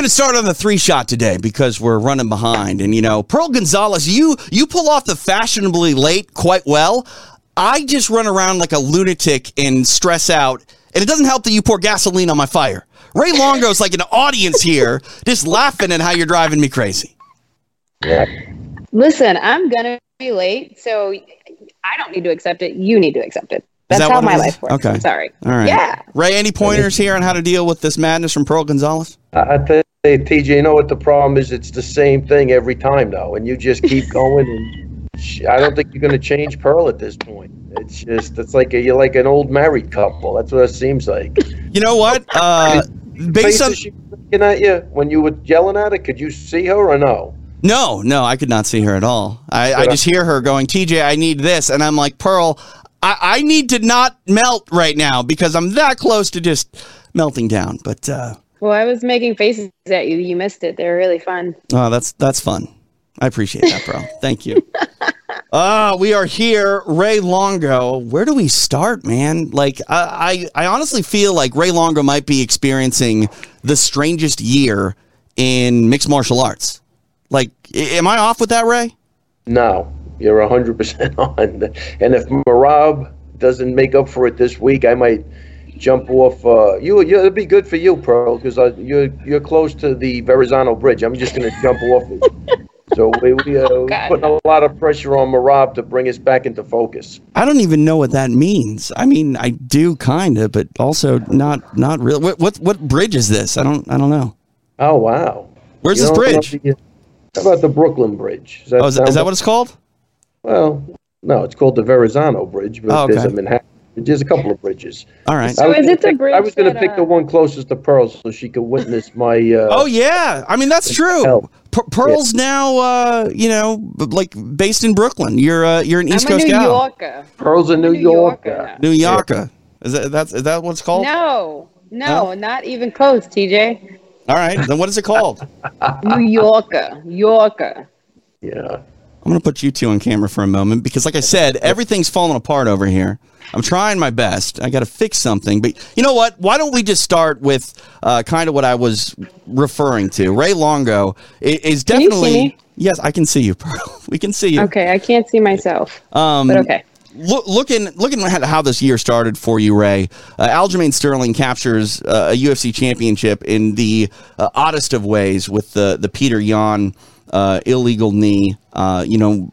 Going to start on the three shot today because we're running behind, and you know, Pearl Gonzalez, you you pull off the fashionably late quite well. I just run around like a lunatic and stress out, and it doesn't help that you pour gasoline on my fire. Ray Longo's like an audience here, just laughing at how you're driving me crazy. Listen, I'm gonna be late, so I don't need to accept it. You need to accept it. That's that how my it is? life works. Okay. I'm sorry. All right. Yeah. Ray, any pointers here on how to deal with this madness from Pearl Gonzalez? I think, TJ, you know what the problem is? It's the same thing every time, though, and you just keep going. And I don't think you're going to change Pearl at this point. It's just, it's like a, you're like an old married couple. That's what it seems like. You know what? Uh, based on she looking at you when you were yelling at her, could you see her or no? no, no, I could not see her at all. I, I just hear her going, "TJ, I need this," and I'm like, "Pearl, I, I need to not melt right now because I'm that close to just melting down." But uh, Well, I was making faces at you. You missed it. They're really fun. oh, that's that's fun. I appreciate that, bro. Thank you. Ah, we are here, Ray Longo. Where do we start, man? Like, I, I, I honestly feel like Ray Longo might be experiencing the strangest year in mixed martial arts. Like, am I off with that, Ray? No, you're 100% on. And if Merab doesn't make up for it this week, I might jump off. Uh, you, you, it'd be good for you, Pearl, because uh, you're you're close to the Verrazano Bridge. I'm just going to jump off it. So we, we uh, God. putting a lot of pressure on Merab to bring us back into focus. I don't even know what that means. I mean, I do kind of, but also not not really. What, what what bridge is this? I don't I don't know. Oh wow! Where's You this bridge? the- How about the Brooklyn Bridge? Does that Oh, is, is that what it's called? Well, no, it's called the Verrazano Bridge, but Oh, there's a okay. Manhattan. There's a couple of bridges. All right. So I was is gonna it the pick- bridge I was going to that, pick the uh, one closest to Pearl so she could witness my. Uh, Oh yeah, I mean that's true. P- Pearl's now, uh, you know, like based in Brooklyn. You're uh, you're an East I'm a Coast New gal, Yorker. Pearl's a New, New Yorker. Yorker New Yorker. Is that that's is that what it's called? No, no, No? not even close, TJ. All right, then what is it called? New Yorker, Yorker. Yeah. I'm gonna put you two on camera for a moment because, like I said, everything's falling apart over here. I'm trying my best. I got to fix something, but you know what? Why don't we just start with uh, kind of what I was referring to? Ray Longo i- is you see definitely. me? Yes, I can see you, Pearl. We can see you. Okay, I can't see myself, Um, but okay. Look, looking looking at how this year started for you, Ray. Uh, Aljamain Sterling captures uh, a UFC championship in the uh, oddest of ways with the the Petr Yan uh, illegal knee. Uh, you know,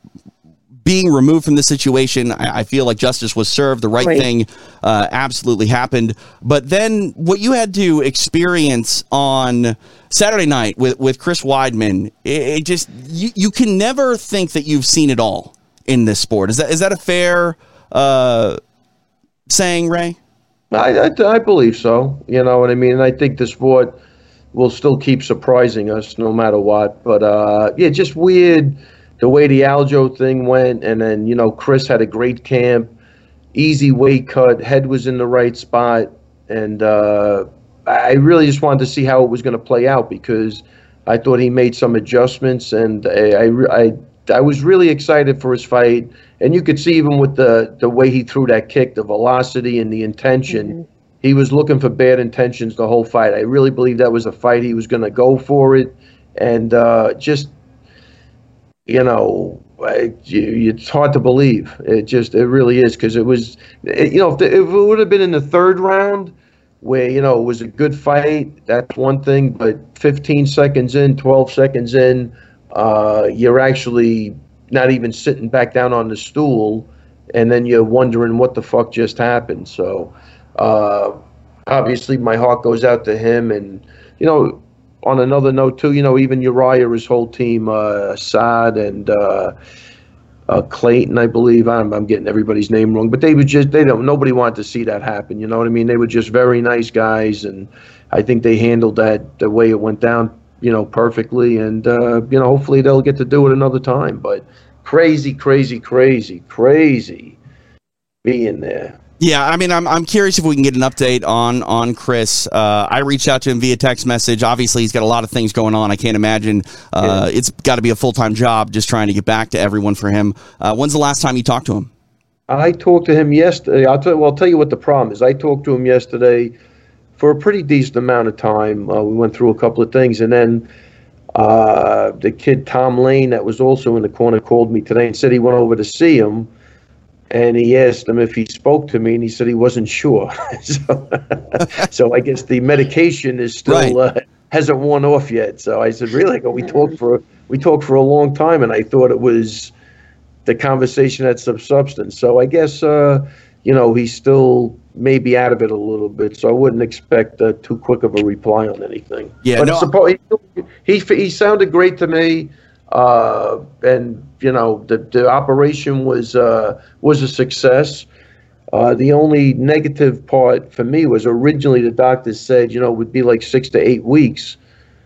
being removed from the situation, I, I feel like justice was served. The right Right. thing uh, absolutely happened. But then what you had to experience on Saturday night with, with Chris Weidman, it, it just you, you can never think that you've seen it all in this sport. Is that is that a fair uh, saying, Ray? I, I, I believe so. You know what I mean? And I think the sport will still keep surprising us no matter what. But uh, yeah, just weird the way the Aljo thing went. And then, you know, Chris had a great camp, easy weight cut, head was in the right spot. And uh, I really just wanted to see how it was going to play out because I thought he made some adjustments. And I, I, I, I was really excited for his fight. And you could see even with the, the way he threw that kick, the velocity and the intention he was looking for bad intentions the whole fight. I really believe that was a fight he was going to go for it, and uh, just you know, I, you, it's hard to believe. It just it really is because it was, it, you know, if, the, if it would have been in the third round. Where you know it was a good fight, that's one thing. But 15 seconds in, 12 seconds in, uh, you're actually not even sitting back down on the stool, and then you're wondering what the fuck just happened. So, uh, obviously, my heart goes out to him. And, you know, on another note, too, you know, even Uriah, his whole team, uh, Assad and uh, uh, Clayton, I believe. I'm, I'm getting everybody's name wrong, but they were just, they don't, nobody wanted to see that happen. You know what I mean? They were just very nice guys. And I think they handled that the way it went down, you know, perfectly. And, uh, you know, hopefully they'll get to do it another time. But crazy, crazy, crazy, crazy being there. Yeah, I mean, I'm, I'm curious if we can get an update on on Chris. Uh, I reached out to him via text message. Obviously, he's got a lot of things going on. I can't imagine uh, it's got to be a full time job just trying to get back to everyone for him. Uh, when's the last time you talked to him? I talked to him yesterday. I'll tell, well, I'll tell you what the problem is. I talked to him yesterday for a pretty decent amount of time. Uh, we went through a couple of things, and then uh, the kid Tom Lane, that was also in the corner, called me today and said he went over to see him, and he asked him if he spoke to me, and he said he wasn't sure. so, so I guess the medication is still Right. uh, hasn't worn off yet. So I said, really? Go, we talked for we talked for a long time, and I thought it was the conversation had some substance. So I guess uh, you know he's still maybe out of it a little bit. So I wouldn't expect uh, too quick of a reply on anything. Yeah, but no, suppo- he, he he sounded great to me, uh, and you know the the operation was uh, was a success. Uh, the only negative part for me was originally the doctors said you know it would be like six to eight weeks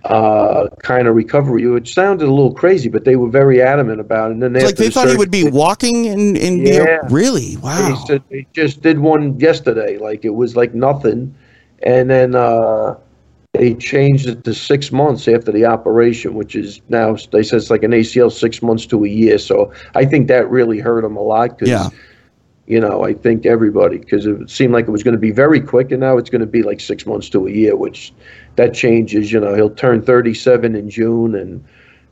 uh, kind of recovery. It sounded a little crazy, but they were very adamant about it. And then like they the thought he would be walking and, and Yeah. really they wow. said they just did one yesterday. Like it was like nothing, and then uh, they changed it to six months after the operation, which is now they said it's like an ACL six months to a year. So I think that really hurt him a lot. Cause, Yeah. You know, I think everybody because it seemed like it was going to be very quick, and now it's going to be like six months to a year, which that changes. You know, he'll turn 37 in June, and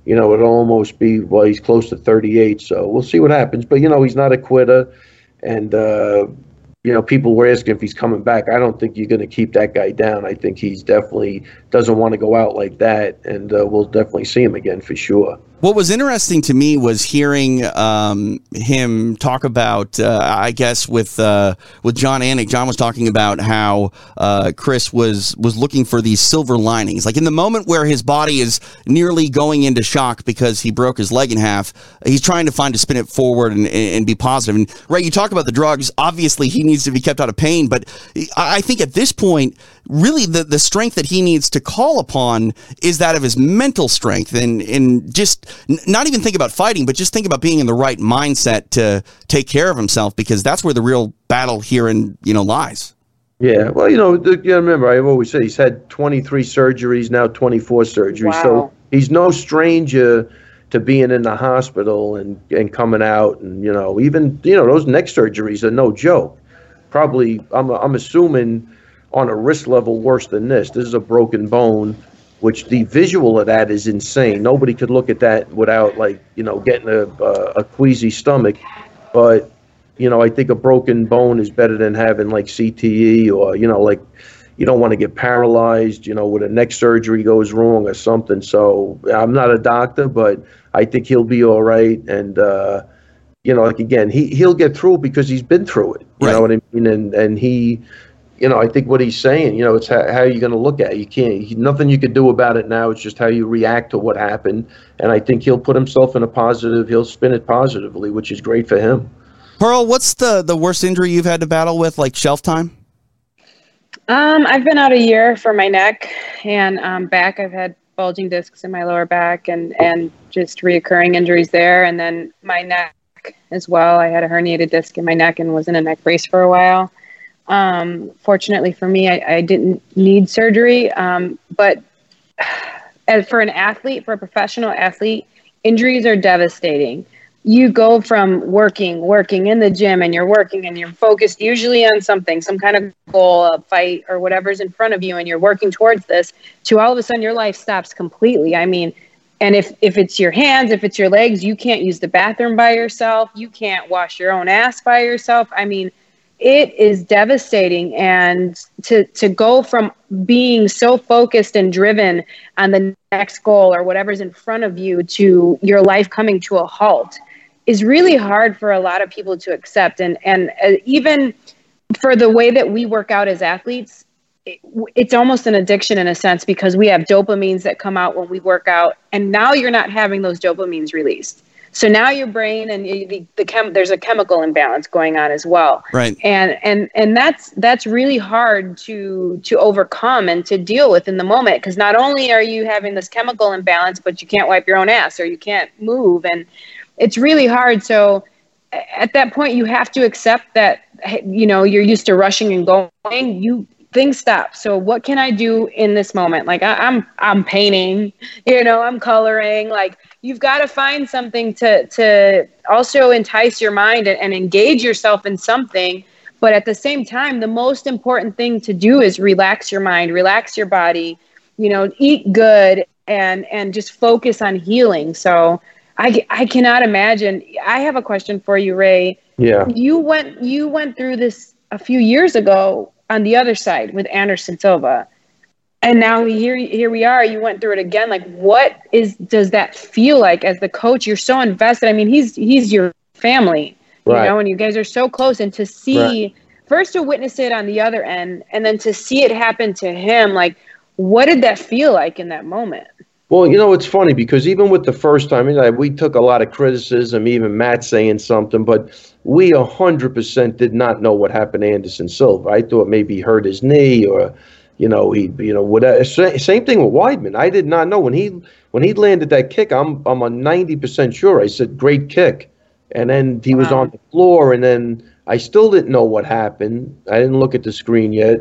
you know it'll almost be well, he's close to 38. So we'll see what happens. But you know, he's not a quitter and uh, you know people were asking if he's coming back. I don't think you're going to keep that guy down. I think he's definitely doesn't want to go out like that, and uh, we'll definitely see him again for sure. What was interesting to me was hearing um, him talk about, uh, I guess, with uh, with Jon Anik. John was talking about how uh, Chris was was looking for these silver linings, like in the moment where his body is nearly going into shock because he broke his leg in half. He's trying to find to spin it forward and, and be positive. And right, you talk about the drugs. Obviously, he needs to be kept out of pain, but I I think at this point, really, the the strength that he needs to call upon is that of his mental strength and and just n- not even think about fighting, but just think about being in the right mindset to take care of himself because that's where the real battle here and you know lies. Yeah, well, you know, the, you gotta remember, I've always said he's had 23 surgeries, now 24 surgeries. Wow. So he's no stranger to being in the hospital and, and coming out. And, you know, even, you know, those neck surgeries are no joke. Probably, I'm, I'm assuming on a risk level worse than this. This is a broken bone, which the visual of that is insane. Nobody could look at that without, like, you know, getting a, a, a queasy stomach. But, you know, I think a broken bone is better than having like CTE or, you know, like you don't want to get paralyzed, you know, when a neck surgery goes wrong or something. So I'm not a doctor, but I think he'll be all right. And, uh, you know, like again, he, he'll get through because he's been through it. You Right. know what I mean? And, and he, you know, I think what he's saying, you know, it's how, how you're going to look at it. You can't, he, nothing you could do about it now. It's just how you react to what happened. And I think he'll put himself in a positive, he'll spin it positively, which is great for him. Pearl, what's the the worst injury you've had to battle with, like shelf time? Um, I've been out a year for my neck and um, back. I've had bulging discs in my lower back and and just reoccurring injuries there, and then my neck as well. I had a herniated disc in my neck and was in a neck brace for a while. Um, fortunately for me, I, I didn't need surgery, um, but for an athlete, for a professional athlete, injuries are devastating. You go from working, working in the gym, and you're working and you're focused usually on something, some kind of goal, a fight, or whatever's in front of you, and you're working towards this, to all of a sudden your life stops completely. I mean, and if, if it's your hands, if it's your legs, you can't use the bathroom by yourself. You can't wash your own ass by yourself. I mean, it is devastating. And to to go from being so focused and driven on the next goal or whatever's in front of you to your life coming to a halt is really hard for a lot of people to accept. And and uh, even for the way that we work out as athletes it, it's almost an addiction in a sense because we have dopamines that come out when we work out. And now you're not having those dopamines released so now your brain and the, the chem, there's a chemical imbalance going on as well. Right. and and and that's that's really hard to to overcome and to deal with in the moment because not only are you having this chemical imbalance but you can't wipe your own ass or you can't move. And it's really hard. So at that point you have to accept that you know you're used to rushing and going. You things stop. So what can i do in this moment? Like I, i'm i'm painting you know i'm coloring. Like you've got to find something to to also entice your mind and, and engage yourself in something But at the same time, the most important thing to do is relax your mind, relax your body, you know, eat good and and just focus on healing. So I I cannot imagine. I have a question for you, Ray. Yeah. You went you went through this a few years ago on the other side with Anderson Silva. And now here here we are. You went through it again. Like what is does that feel like as the coach? You're so invested. I mean, he's he's your family you know, and you guys are so close. And to see first to witness it on the other end, and then to see it happen to him, like, what did that feel like in that moment? Well, you know, it's funny because even with the first time, you know, we took a lot of criticism, even Matt saying something, but we 100% did not know what happened to Anderson Silva. I thought maybe he hurt his knee or, you know, he, you know, whatever. Sa- Same thing with Weidman. I did not know when he when he landed that kick. I'm I'm a 90% sure. I said great kick, and then he was on the floor, and then I still didn't know what happened. I didn't look at the screen yet.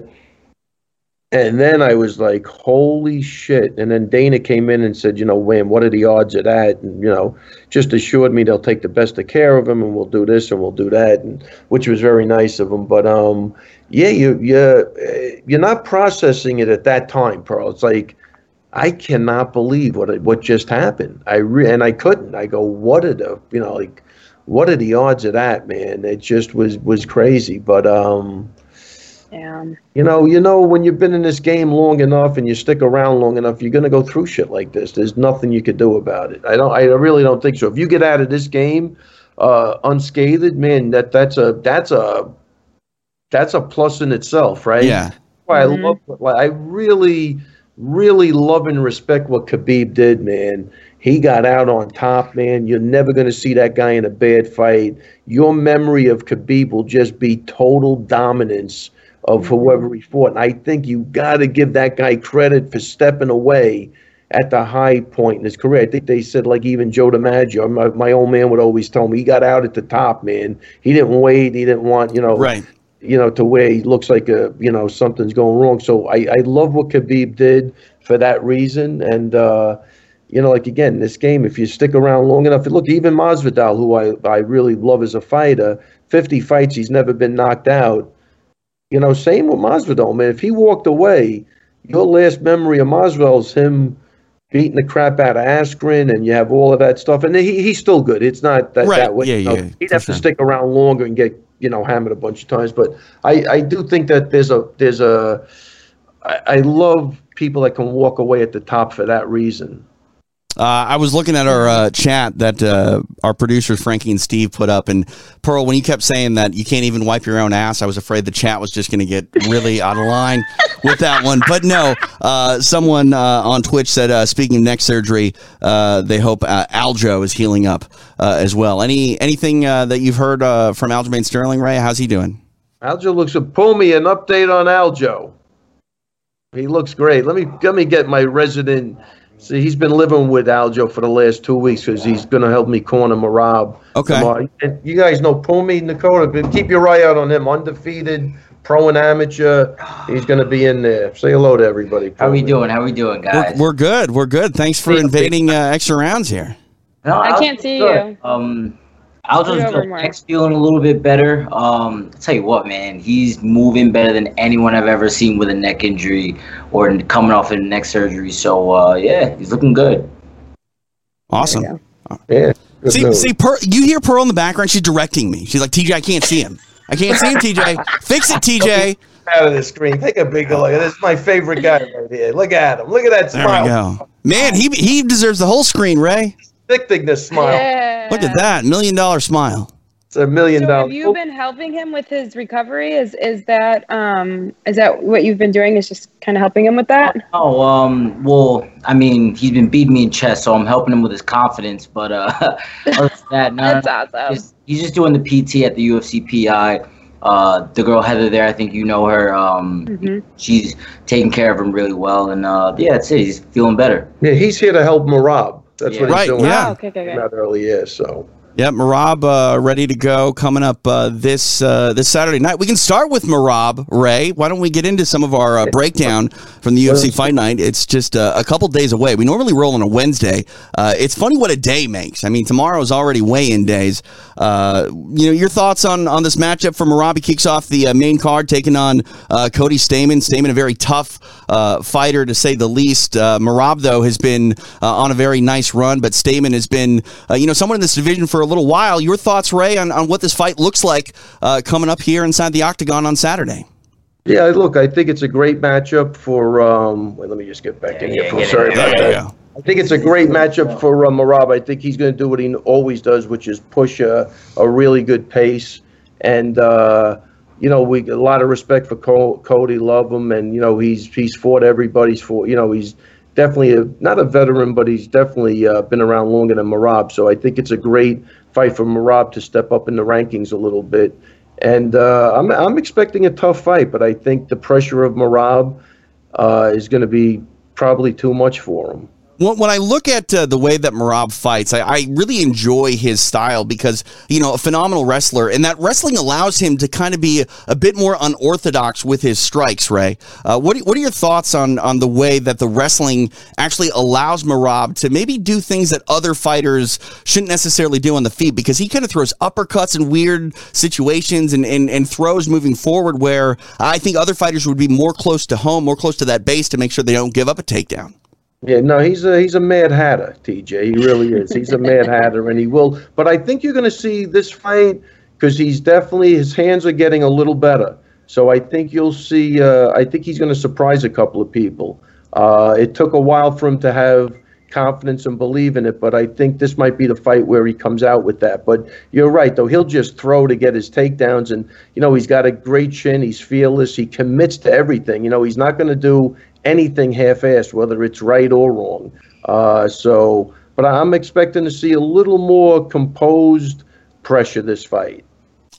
And then I was like, holy shit. And then Dana came in and said, you know, Wham, what are the odds of that? And, you know, just assured me they'll take the best of care of him and we'll do this and we'll do that, and which was very nice of him. But, um, yeah, you, you, you're not processing it at that time, Pearl. It's like, I cannot believe what what just happened. I re- and I couldn't. I go, what are the, you know, like, what are the odds of that, man? It just was was crazy. But um, Yeah. you know, you know, when you've been in this game long enough and you stick around long enough, you're gonna go through shit like this. There's nothing you could do about it. I don't. I really don't think so. If you get out of this game uh, unscathed, man, that that's a that's a that's a plus in itself, right? Yeah. why Mhm. I love. what- I really, really love and respect what Khabib did, man. He got out on top, man. You're never going to see that guy in a bad fight. Your memory of Khabib will just be total dominance of whoever he fought. And I think you got to give that guy credit for stepping away at the high point in his career. I think they said, like, even Joe DiMaggio, my, my old man would always tell me, he got out at the top, man. He didn't wait. He didn't want, you know, Right. You know, to where he looks like a, you know, something's going wrong. So I, I love what Khabib did for that reason. And, uh, you know, like again, this game, if you stick around long enough, look, even Masvidal, who I, I really love as a fighter, 50 fights, he's never been knocked out. You know, same with Masvidal, man. If he walked away, your last memory of Masvidal is him beating the crap out of Askren, and you have all of that stuff. And he, he's still good. It's not that, Right. that way. Yeah, you know. yeah, He'd have to stick around longer and get you know hammered a bunch of times. But I, I do think that there's a there's a I, I love people that can walk away at the top for that reason. Uh, I was looking at our uh, chat that uh, our producers Frankie and Steve put up, and Pearl, when you kept saying that you can't even wipe your own ass, I was afraid the chat was just going to get really out of line with that one. But no, uh, someone uh, on Twitch said, uh, speaking of neck surgery, they hope Aljo is healing up as well. Any anything that you've heard from Aljamain Sterling, Ray? How's he doing? Aljo looks a pull me an update on Aljo. He looks great. Let me let me get my resident. See, he's been living with Aljo for the last two weeks because he's going to help me corner Merab. Okay. tomorrow. And you guys know Pumi Dakota, but keep your eye out on him. Undefeated, pro and amateur. He's going to be in there. Say hello to everybody. How we Pumi. doing? How we doing, We're, guys? we're good. We're good. Thanks for Hey, invading uh, extra rounds here. No, I can't see good. you. Um, I'll just over go more. next feeling a little bit better. Um, I'll tell you what, man, he's moving better than anyone I've ever seen with a neck injury or coming off of a neck surgery. So uh, yeah, he's looking good. Awesome. You Yeah. See, news. see, Pearl, you hear Pearl in the background. She's directing me. She's like, TJ, I can't see him. I can't see him, TJ. Fix it, TJ. out of the screen. Take a big look. This is my favorite guy right here. Look at him. Look at that smile. There we go. Man, he he deserves the whole screen, Ray. Addicting this smile. Yeah. Look at that. Million dollar smile. It's a million So dollars. have you been helping him with his recovery? Is is that um is that what you've been doing? Is just kind of helping him with that? Oh, um, well, I mean, he's been beating me in chess, so I'm helping him with his confidence. But uh, that, no, That's no, awesome. just- he's just doing the PT at the UFC PI. Uh, the girl Heather there, I think you know her. Um, Mhm. she's taking care of him really well, and uh, yeah, that's it. He's feeling better. Yeah, he's here to help Merab. That's Yeah. what he's Right, doing. yeah. Oh, okay, okay, Came okay. out early, yeah. So Yep, Merab uh, ready to go coming up uh, this uh, this Saturday night. We can start with Merab Ray. Why don't we get into some of our uh, breakdown from the UFC Fight Night? It's just uh, a couple days away. We normally roll on a Wednesday. Uh, it's funny what a day makes. I mean, tomorrow is already weigh-in days. you know, your thoughts on on this matchup for Merab? He kicks off the main card, taking on Cody Stamann. Stamann, a very tough fighter to say the least. Merab though has been on a very nice run, but Stamann has been you know someone in this division for a little while. Your thoughts, Ray, on, on what this fight looks like uh, coming up here inside the octagon on Saturday? Yeah, look, I think it's a great matchup for. Um, wait, let me just get back yeah, in here. Yeah, sorry about that. I think it's a great matchup for uh, Merab. I think he's going to do what he always does, which is push a, a really good pace. And uh, you know, we a lot of respect for Cody, love him, and you know he's he's fought everybody's for. You know he's definitely a, not a veteran, but he's definitely uh, been around longer than Merab. So I think it's a great fight for Merab to step up in the rankings a little bit. And uh, I'm, I'm expecting a tough fight, but I think the pressure of Merab uh, is going to be probably too much for him when I look at uh, the way that Merab fights, I, I, really enjoy his style because, you know, a phenomenal wrestler, and that wrestling allows him to kind of be a, a bit more unorthodox with his strikes, Ray. Uh, what, what are your thoughts on, on the way that the wrestling actually allows Merab to maybe do things that other fighters shouldn't necessarily do on the feet? Because he kind of throws uppercuts in weird situations and, and, and throws moving forward where I think other fighters would be more close to home, more close to that base to make sure they don't give up a takedown. Yeah, no, he's a he's a mad hatter, TJ. He really is. He's a mad hatter, and he will. But I think you're going to see this fight because he's definitely his hands are getting a little better. So I think you'll see. Uh, I think he's going to surprise a couple of people. Uh, it took a while for him to have confidence and believe in it, but I think this might be the fight where he comes out with that. But you're right, though. He'll just throw to get his takedowns, and you know he's got a great chin. He's fearless. He commits to everything. You know he's not going to do anything half-assed, whether it's right or wrong. Uh, so, but I'm expecting to see a little more composed pressure this fight.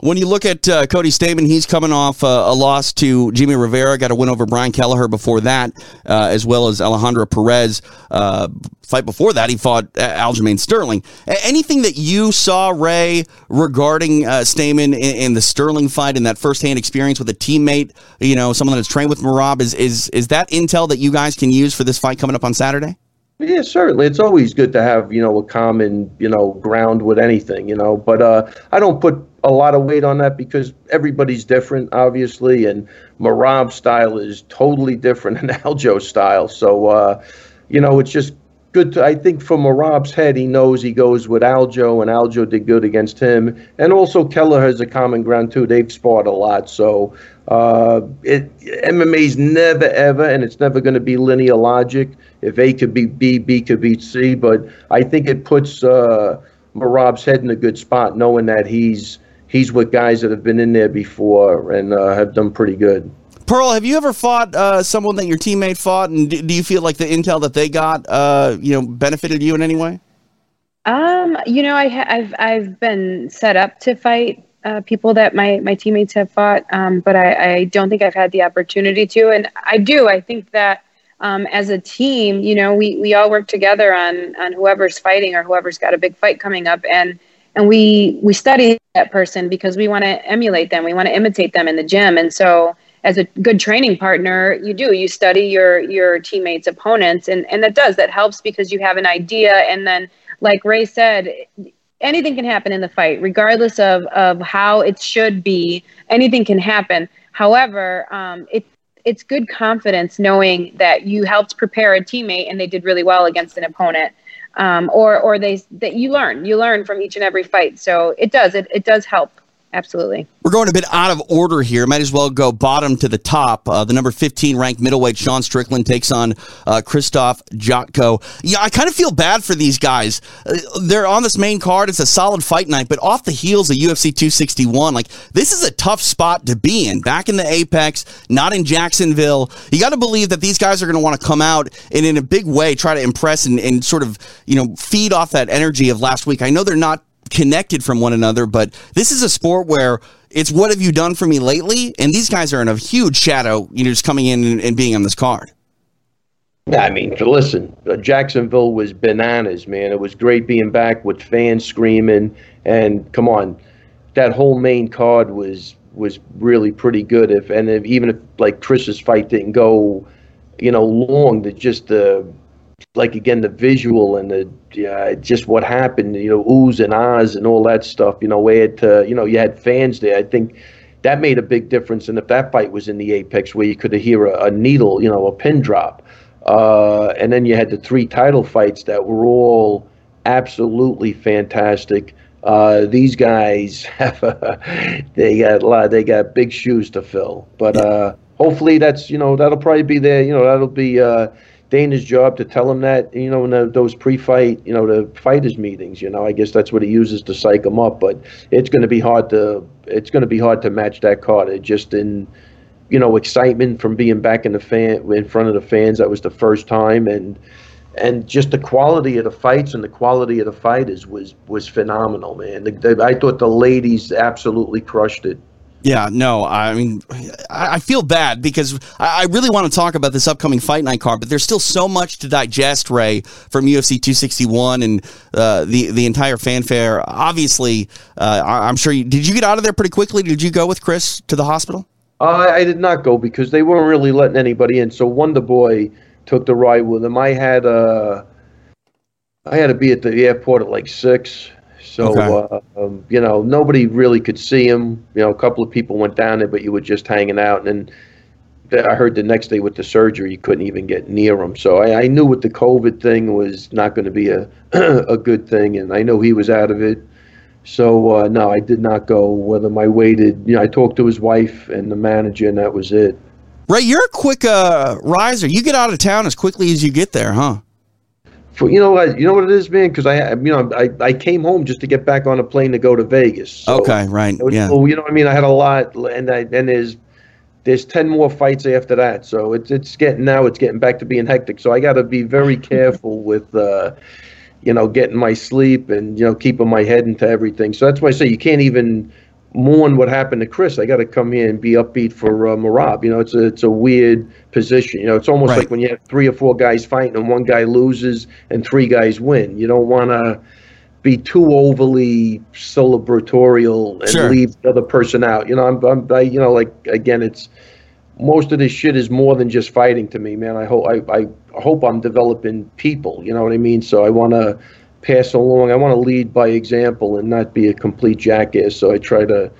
When you look at uh, Cody Stamann, he's coming off uh, a loss to Jimmy Rivera, got a win over Brian Kelleher before that, uh, as well as Alejandro Perez. Uh, fight before that, he fought Aljamain Sterling. Anything that you saw, Ray, regarding uh, Stamann in, in, the Sterling fight and that firsthand experience with a teammate, you know, someone that's trained with Merab, is, is, is that intel that you guys can use for this fight coming up on Saturday? Yeah, certainly. It's always good to have, you know, a common, you know, ground with anything, you know. But uh, I don't put a lot of weight on that because everybody's different, obviously, and Merab's style is totally different than Aljo's style. So, uh, you know, it's just good to, I think for Merab's head, he knows he goes with Aljo, and Aljo did good against him. And also, Kelleher has a common ground, too. They've sparred a lot. So, uh, it, MMA's never, ever, and it's never going to be linear logic if A could be B, B could be C. But I think it puts uh, Merab's head in a good spot, knowing that he's he's with guys that have been in there before and uh, have done pretty good. Pearl, have you ever fought uh, someone that your teammate fought, and do, do, you feel like the intel that they got, uh, you know, benefited you in any way? Um, you know, I have I've been set up to fight uh, people that my my teammates have fought, um, but I, I don't think I've had the opportunity to, and I do. I think that um, as a team, you know, we, we all work together on, on whoever's fighting or whoever's got a big fight coming up. And, and we, we study that person because we want to emulate them. We want to imitate them in the gym. And so as a good training partner, you do, you study your, your teammates opponents and, and that does, that helps because you have an idea. And then like Ray said, anything can happen in the fight, regardless of, of how it should be, anything can happen. However, um, it, it's good confidence knowing that you helped prepare a teammate and they did really well against an opponent. Um, or or they that you learn you learn from each and every fight. So it does it, it does help absolutely. We're going a bit out of order here. Might as well go bottom to the top. Uh, the number 15 ranked middleweight Sean Strickland takes on uh, Krzysztof Jotko. Yeah, I kind of feel bad for these guys. Uh, they're on this main card. It's a solid fight night, but off the heels of UFC 261, like this is a tough spot to be in. Back in the Apex, not in Jacksonville. You got to believe that these guys are going to want to come out and in a big way try to impress and, and sort of you know feed off that energy of last week. I know they're not connected from one another, but this is a sport where it's what have you done for me lately? And these guys are in a huge shadow, you know, just coming in and, and being on this card. I mean, listen, uh, Jacksonville was bananas, man. It was great being back with fans screaming, and come on, that whole main card was was really pretty good. If and if, even if like Chris's fight didn't go, you know, long, the just the like again the visual and the uh, just what happened, you know, oohs and ahs and all that stuff. You know, where it, uh, you know you had fans there. I think that made a big difference. And if that fight was in the apex, where you could hear a, a needle, you know, a pin drop, uh, and then you had the three title fights that were all absolutely fantastic. Uh, these guys have a, they got a lot, they got big shoes to fill. But uh, hopefully that's you know that'll probably be there. You know that'll be uh, Dana's job to tell him that you know in the, those pre-fight you know the fighters meetings. You know I guess that's what he uses to psych him up. But it's going to be hard to it's going to be hard to match that card. It just in you know excitement from being back in the fan in front of the fans. That was the first time and and just the quality of the fights and the quality of the fighters was was phenomenal, man. The, the, I thought the ladies absolutely crushed it. Yeah, no, I mean, I feel bad because I really want to talk about this upcoming fight night card, but there's still so much to digest, Ray, from UFC 261 and uh, the the entire fanfare. Obviously, uh, I'm sure you did. You get out of there pretty quickly. Did you go with Chris to the hospital? Uh, I did not go because they weren't really letting anybody in. So Wonder Boy took the ride with him. I had uh, I had to be at the airport at like six, so okay. uh, um, you know nobody really could see him. You know, a couple of people went down there, but you were just hanging out. And then I heard the next day with the surgery, you couldn't even get near him. So I, I knew with the COVID thing was not going to be a a good thing, and I know he was out of it. So uh, no, I did not go. Whether I waited, you know, I talked to his wife and the manager, and that was it. Ray, you're a quick uh, riser. You get out of town as quickly as you get there, huh? For, you know what? You know what it is, man. Because I, you know, I, I came home just to get back on a plane to go to Vegas. So okay, right. Was, yeah. you know what I mean? I had a lot, and I, and there's there's ten more fights after that. So it's it's getting now it's getting back to being hectic. So I got to be very careful with. Uh, you know, getting my sleep and you know keeping my head into everything. So that's why I say you can't even mourn what happened to Chris. I got to come here and be upbeat for uh, Merab. You know, it's a it's a weird position. You know, it's almost right. like when you have three or four guys fighting and one guy loses and three guys win. You don't want to be too overly celebratorial and sure. leave the other person out. You know, I'm, I'm I, you know like again, it's most of this shit is more than just fighting to me, man. I hope I, I hope I'm developing people. You know what I mean? So I want to pass along. I want to lead by example and not be a complete jackass. So I try to,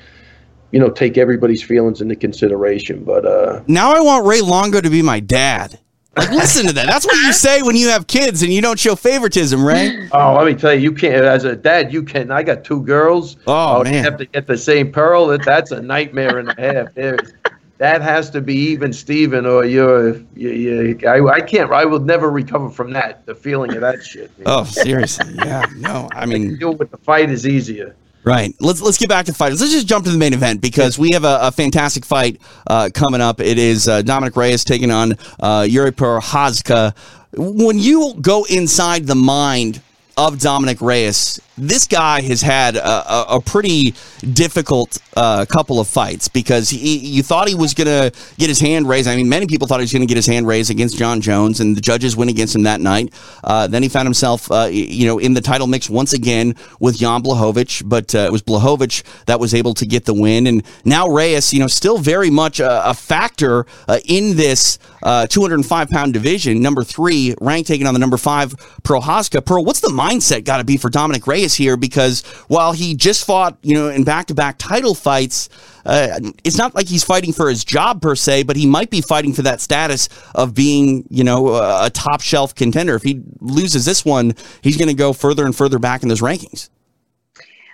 you know, take everybody's feelings into consideration. But uh, now I want Ray Longo to be my dad. Like, listen to that. That's what you say when you have kids and you don't show favoritism, Ray. Oh, let me tell you, you can't. As a dad, you can. I got two girls. Oh, oh man, you have to get the same pearl. That that's a nightmare and a half. There's, that has to be even Steven or you're you, you, I, I can't I will never recover from that the feeling of that shit man. oh seriously yeah no I mean deal with the fight is easier Right. Let's let's get back to fighters. Let's just jump to the main event because we have a, a fantastic fight uh, coming up. It is uh, Dominick Reyes taking on uh, Jiri Prochazka. When you go inside the mind of Dominick Reyes, this guy has had a, a, pretty difficult uh, couple of fights because he, you thought he was going to get his hand raised. I mean, many people thought he was going to get his hand raised against Jon Jones, and the judges went against him that night. Uh, then he found himself, uh, you know, in the title mix once again with Jan Blachowicz, but uh, it was Blachowicz that was able to get the win. And now Reyes, you know, still very much a, a factor uh, in this uh, 205 pound division, number three, ranked taking on the number five Prochazka. Pearl, what's the mindset got to be for Dominick Reyes? here because while he just fought, you know, in back to back title fights, uh, it's not like he's fighting for his job per se, but he might be fighting for that status of being, you know, a, a top shelf contender. If he loses this one, he's going to go further and further back in those rankings.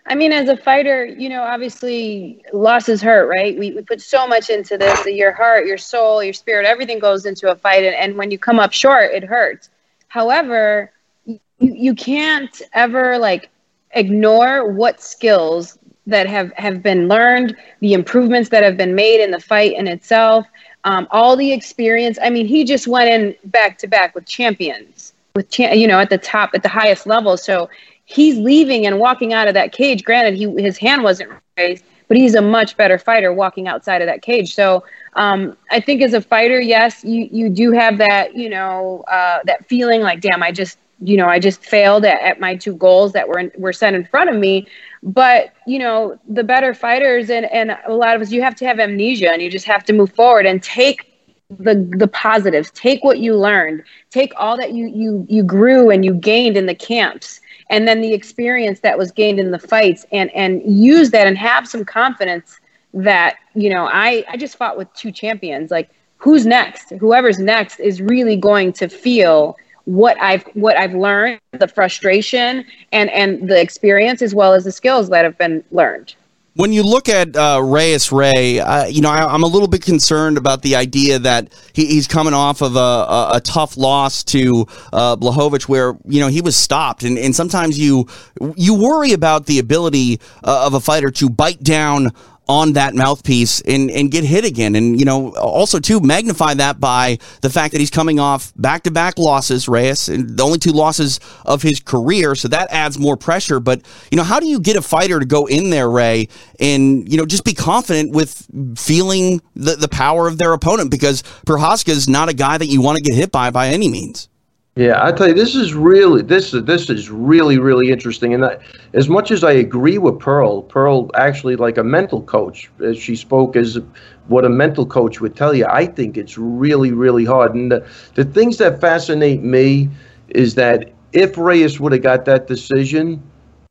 I mean, as a fighter, you know, obviously losses hurt, right? We, we put so much into this your heart, your soul, your spirit, everything goes into a fight. And, and when you come up short, it hurts. However, you, you can't ever like ignore what skills that have, have been learned, the improvements that have been made in the fight in itself, um, all the experience. I mean, he just went in back to back with champions, with cha- you know at the top, at the highest level. So he's leaving and walking out of that cage. Granted, he his hand wasn't raised, but he's a much better fighter walking outside of that cage. So um, I think as a fighter, yes, you you do have that you know uh, that feeling like, damn, I just you know I just failed at, at my two goals that were in, were set in front of me. But you know the better fighters and and a lot of us, you have to have amnesia and you just have to move forward and take the the positives take what you learned take all that you you you grew and you gained in the camps and then the experience that was gained in the fights and and use that and have some confidence that you know i i just fought with two champions. Like who's next? Whoever's next is really going to feel what i've what i've learned the frustration and and the experience as well as the skills that have been learned when you look at uh, Reyes Ray, uh, you know I, am a little bit concerned about the idea that he, he's coming off of a, a, a tough loss to uh, Blachowicz, where you know he was stopped, and, and sometimes you you worry about the ability uh, of a fighter to bite down on that mouthpiece and, and get hit again. And, you know, also, to magnify that by the fact that he's coming off back to back losses, Reyes, and the only two losses of his career. So that adds more pressure. But, you know, how do you get a fighter to go in there, Ray, and, you know, just be confident with feeling the, the power of their opponent? Because Prochazka is not a guy that you want to get hit by by any means. Yeah, I tell you, this is really this is this is really really interesting. And I, as much as I agree with Pearl, Pearl actually like a mental coach. As she spoke as what a mental coach would tell you. I think it's really really hard. And the, the things that fascinate me is that if Reyes would have got that decision,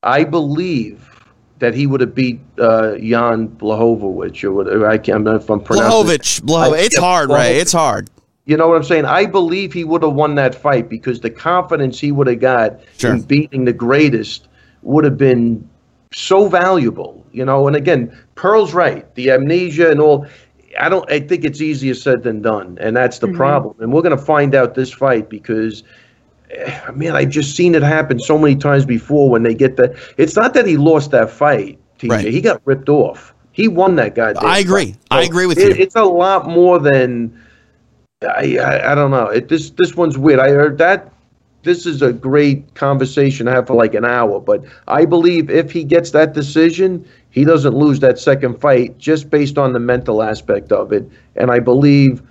I believe that he would have beat uh, Jan Blachowicz or whatever. I can't. Know if I'm pronouncing. Blachowicz, Blachowicz. It's hard, Ray. It's hard. You know what I'm saying? I believe he would have won that fight because the confidence he would have got sure. in beating the greatest would have been so valuable. You know, and again, Pearl's right. The amnesia and all. I don't. I think it's easier said than done, and that's the mm-hmm. problem. And we're going to find out this fight because, eh, man, I've just seen it happen so many times before. When they get the, it's not that he lost that fight. TJ. Right. He got ripped off. He won that guy. I agree. So I agree with it, you. It's a lot more than I, I, I don't know. It, this this one's weird. I heard that this is a great conversation to have for like an hour, but I believe if he gets that decision, he doesn't lose that second fight just based on the mental aspect of it. And I believe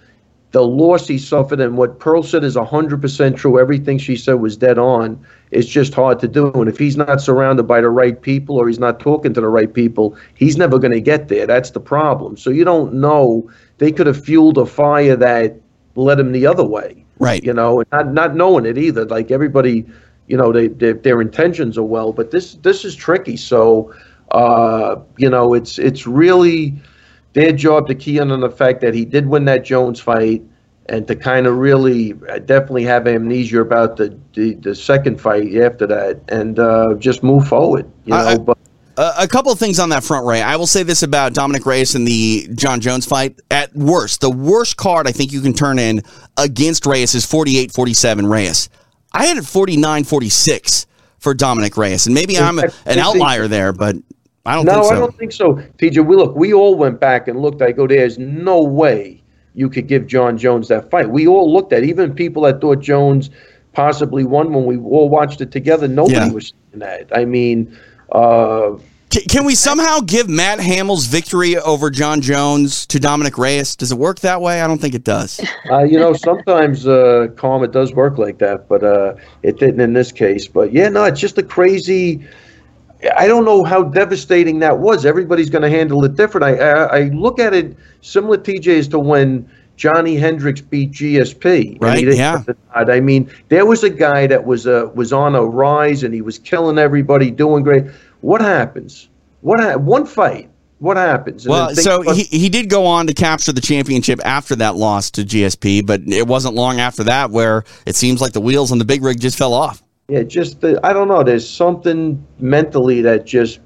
the loss he suffered and what Pearl said is 100% true. Everything she said was dead on. It's just hard to do. And if he's not surrounded by the right people or he's not talking to the right people, he's never going to get there. That's the problem. So you don't know. They could have fueled a fire that led him the other way. Right. You know, not not knowing it either. Like everybody, you know, they, they their intentions are well, but this this is tricky. So, uh, you know, it's it's really their job to key in on the fact that he did win that Jones fight and to kind of really uh, definitely have amnesia about the, the, the second fight after that and uh, just move forward you know I, but uh, a couple of things on that front, Ray. I will say this about Dominick Reyes and the Jon Jones fight. At worst, the worst card I think you can turn in against Reyes is 48 47 Reyes. I had it 49 46 for Dominick Reyes. And maybe I'm an outlier there, but I don't no, think so. I don't think so. TJ, we look, we all went back and looked. I go, there's no way you could give Jon Jones that fight. We all looked at even people that thought Jones possibly won when we all watched it together. Nobody yeah. was saying that. I mean, uh, can, can, we somehow give Matt Hamill's victory over Jon Jones to Dominick Reyes? Does it work that way? I don't think it does. Uh, you know, sometimes, uh, Calm, it does work like that, but uh, it didn't in this case. But yeah, no, it's just a crazy. I don't know how devastating that was. Everybody's going to handle it different. I, I, I look at it similar, TJ, as to when Johnny Hendricks beat GSP. Right. Yeah. I mean, there was a guy that was uh, was on a rise and he was killing everybody, doing great. What happens? What ha- one fight? What happens? And well, so he, he did go on to capture the championship after that loss to GSP, but it wasn't long after that where it seems like the wheels on the big rig just fell off. Yeah, just the, I don't know. There's something mentally that just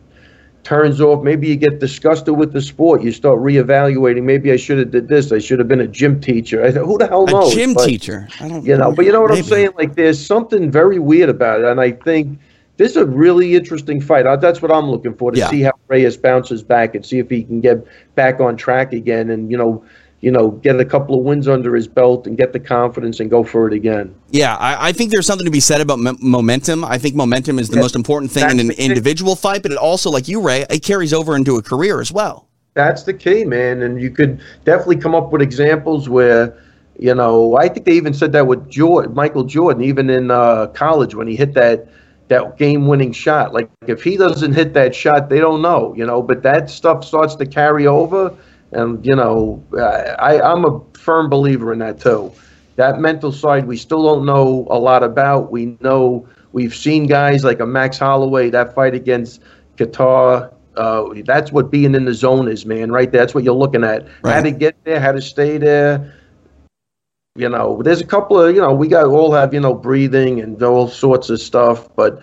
turns off. Maybe you get disgusted with the sport. You start reevaluating. Maybe I should have did this. I should have been a gym teacher. I, who the hell knows? A gym but, teacher. I don't. You know, but you know what maybe. I'm saying? Like, there's something very weird about it, and I think this is a really interesting fight. That's what I'm looking for to yeah. see how Reyes bounces back and see if he can get back on track again. And you know, you know, get a couple of wins under his belt and get the confidence and go for it again. Yeah, I, I think there's something to be said about m- momentum. I think momentum is the yeah, most important thing in an individual fight, but it also, like you, Ray, it carries over into a career as well. that's the key, man. And you could definitely come up with examples where, you know, I think they even said that with Jordan, Michael Jordan, even in uh, college when he hit that that game-winning shot. Like if he doesn't hit that shot, they don't know, you know. But that stuff starts to carry over, and you know, I I'm a firm believer in that too. That mental side, we still don't know a lot about. We know we've seen guys like a Max Holloway that fight against Kattar uh, that's what being in the zone is, man. Right there. That's what you're looking at. Right. How to get there, how to stay there. You know, there's a couple of you know we got all have you know breathing and all sorts of stuff, but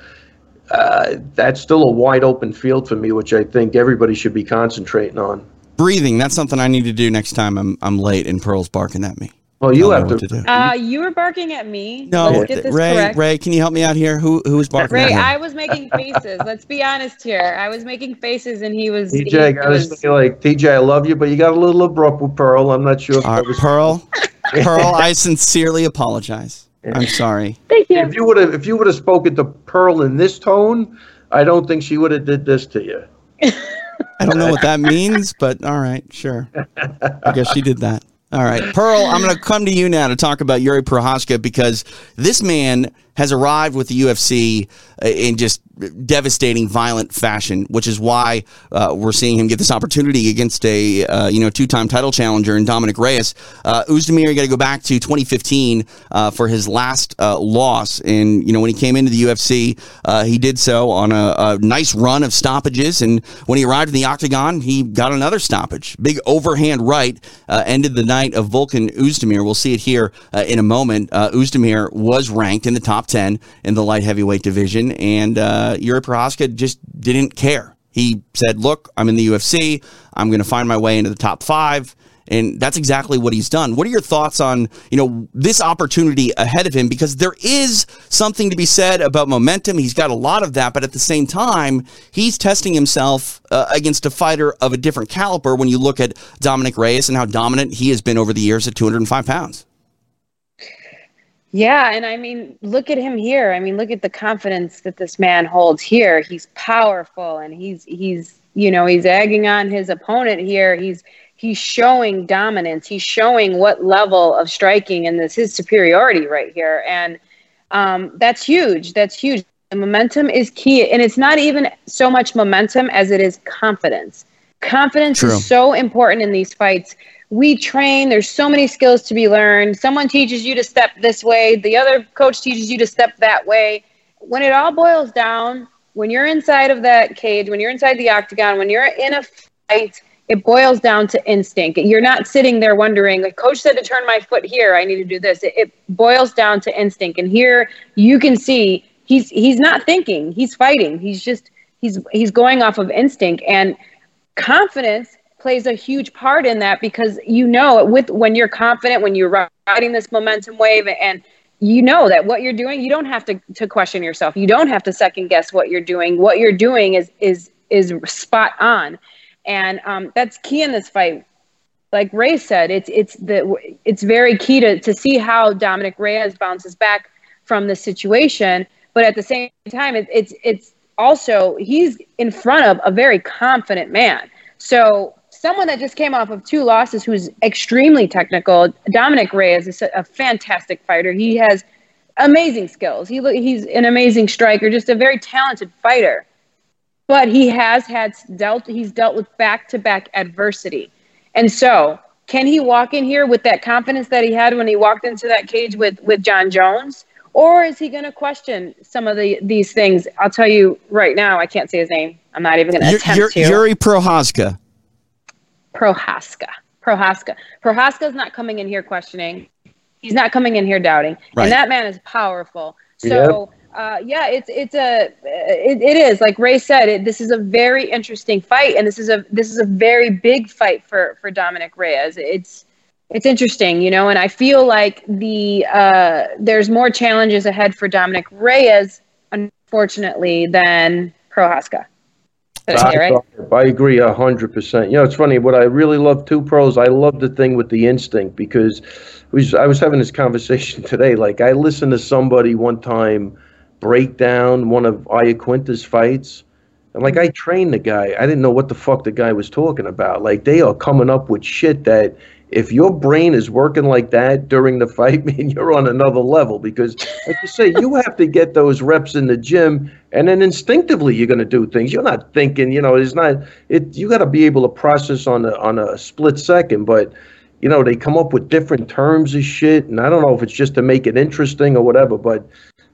uh, that's still a wide open field for me, which I think everybody should be concentrating on. Breathing. That's something I need to do next time I'm I'm late and Pearl's barking at me. Well, you have to. what to do. Uh, you were barking at me. No, Let's get this Ray. correct. Ray, can you help me out here? Who who was barking? at Ray, me? I was making faces. Let's be honest here. I was making faces, and he was. he TJ, I gotta was- say, like TJ, I love you, but you got a little abrupt with Pearl. I'm not sure if All that right, was. Pearl, Pearl, I sincerely apologize. I'm sorry. Thank you. If you would have, if you would have spoken to Pearl in this tone, I don't think she would have did this to you. I don't know what that means, but all right, sure. I guess she did that. All right, Pearl, I'm going to come to you now to talk about Jiri Prochazka because this man has arrived with the UFC uh, in just devastating, violent fashion, which is why uh, we're seeing him get this opportunity against a uh, you know two-time title challenger in Dominick Reyes. Uh, Oezdemir got to go back to 2015 uh, for his last uh, loss, and you know when he came into the UFC, uh, he did so on a, a nice run of stoppages, and when he arrived in the octagon, he got another stoppage, big overhand right, ended the night of Volkan Oezdemir. We'll see it here in a moment. Uh, Oezdemir was ranked in the top 10 in the light heavyweight division, and uh, Jiri Prochazka just didn't care. He said, Look, I'm in the UFC. I'm going to find my way into the top five. And that's exactly what he's done. What are your thoughts on, you know, this opportunity ahead of him? Because there is something to be said about momentum. He's got a lot of that, but at the same time, he's testing himself uh, against a fighter of a different caliber when you look at Dominick Reyes and how dominant he has been over the years at 205 pounds. Yeah, and I mean, look at him here. I mean, look at the confidence that this man holds here. He's powerful, and he's he's you know he's egging on his opponent here. He's he's showing dominance. He's showing what level of striking and this his superiority right here, and um, that's huge. That's huge. The momentum is key, and it's not even so much momentum as it is confidence. Confidence True. is so important in these fights. We train, there's so many skills to be learned. Someone teaches you to step this way, the other coach teaches you to step that way. When it all boils down, when you're inside of that cage, when you're inside the octagon, when you're in a fight, it boils down to instinct. You're not sitting there wondering, like, coach said to turn my foot here, I need to do this. It, it boils down to instinct. And here you can see he's he's not thinking, he's fighting. He's just he's he's going off of instinct. And confidence plays a huge part in that because you know with when you're confident when you're riding this momentum wave and you know that what you're doing you don't have to, to question yourself. You don't have to second guess what you're doing. What you're doing is is is spot on. And um, that's key in this fight. Like ray said it's it's the it's very key to to see how dominick reyes bounces back from the situation. But at the same time it, it's it's also he's in front of a very confident man. So someone that just came off of two losses who's extremely technical. Dominick reyes is a, fantastic fighter. He has amazing skills. He he's an amazing striker just a very talented fighter. But he has had dealt he's dealt with back-to-back adversity. And so can he walk in here with that confidence that he had when he walked into that cage with with jon jones? Or is he going to question some of the these things? I'll tell you right now i can't say his name. I'm not even going to attempt Jiri- to. Jiri Prochazka. Prochazka. Prochazka. Prochazka's not coming in here questioning. He's not coming in here doubting. Right. And that man is powerful. So uh, yeah, it's it's a it, it is like Ray said. It, this is a very interesting fight, and this is a this is a very big fight for for Dominick Reyes. It's it's interesting, you know, and I feel like the uh, there's more challenges ahead for Dominick Reyes, unfortunately, than Prochazka. I right? I agree hundred percent. You know, it's funny. What I really love two pros. I love the thing with the instinct because was, I was having this conversation today. Like I listened to somebody one time break down one of Iaquinta's fights, And like I trained the guy, I didn't know what the fuck the guy was talking about. Like they are coming up with shit that if your brain is working like that during the fight, man, you're on another level because, like you say, you have to get those reps in the gym, and then instinctively you're going to do things. You're not thinking, you know, it's not it. You got to be able to process on a on a split second, but. You know, they come up with different terms of shit, and I don't know if it's just to make it interesting or whatever, but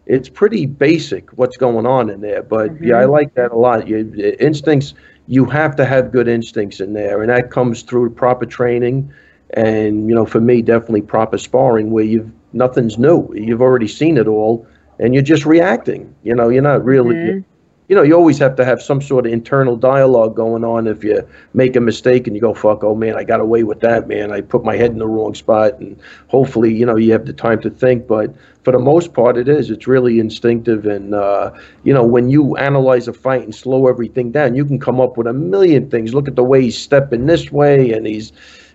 it's pretty basic what's going on in there. But mm-hmm. yeah, I like that a lot. You, instincts, you have to have good instincts in there, and that comes through proper training and you know for me definitely proper sparring where you've nothing's new. You've already seen it all and you're just reacting. You know you're not really mm-hmm. you know you always have to have some sort of internal dialogue going on if you make a mistake and you go fuck oh man i got away with that man. I put my head in the wrong spot. And hopefully you know you have the time to think. But for the most part it is. It's really instinctive. And uh, you know when you analyze a fight and slow everything down you can come up with a million things. Look at the way he's stepping this way and he's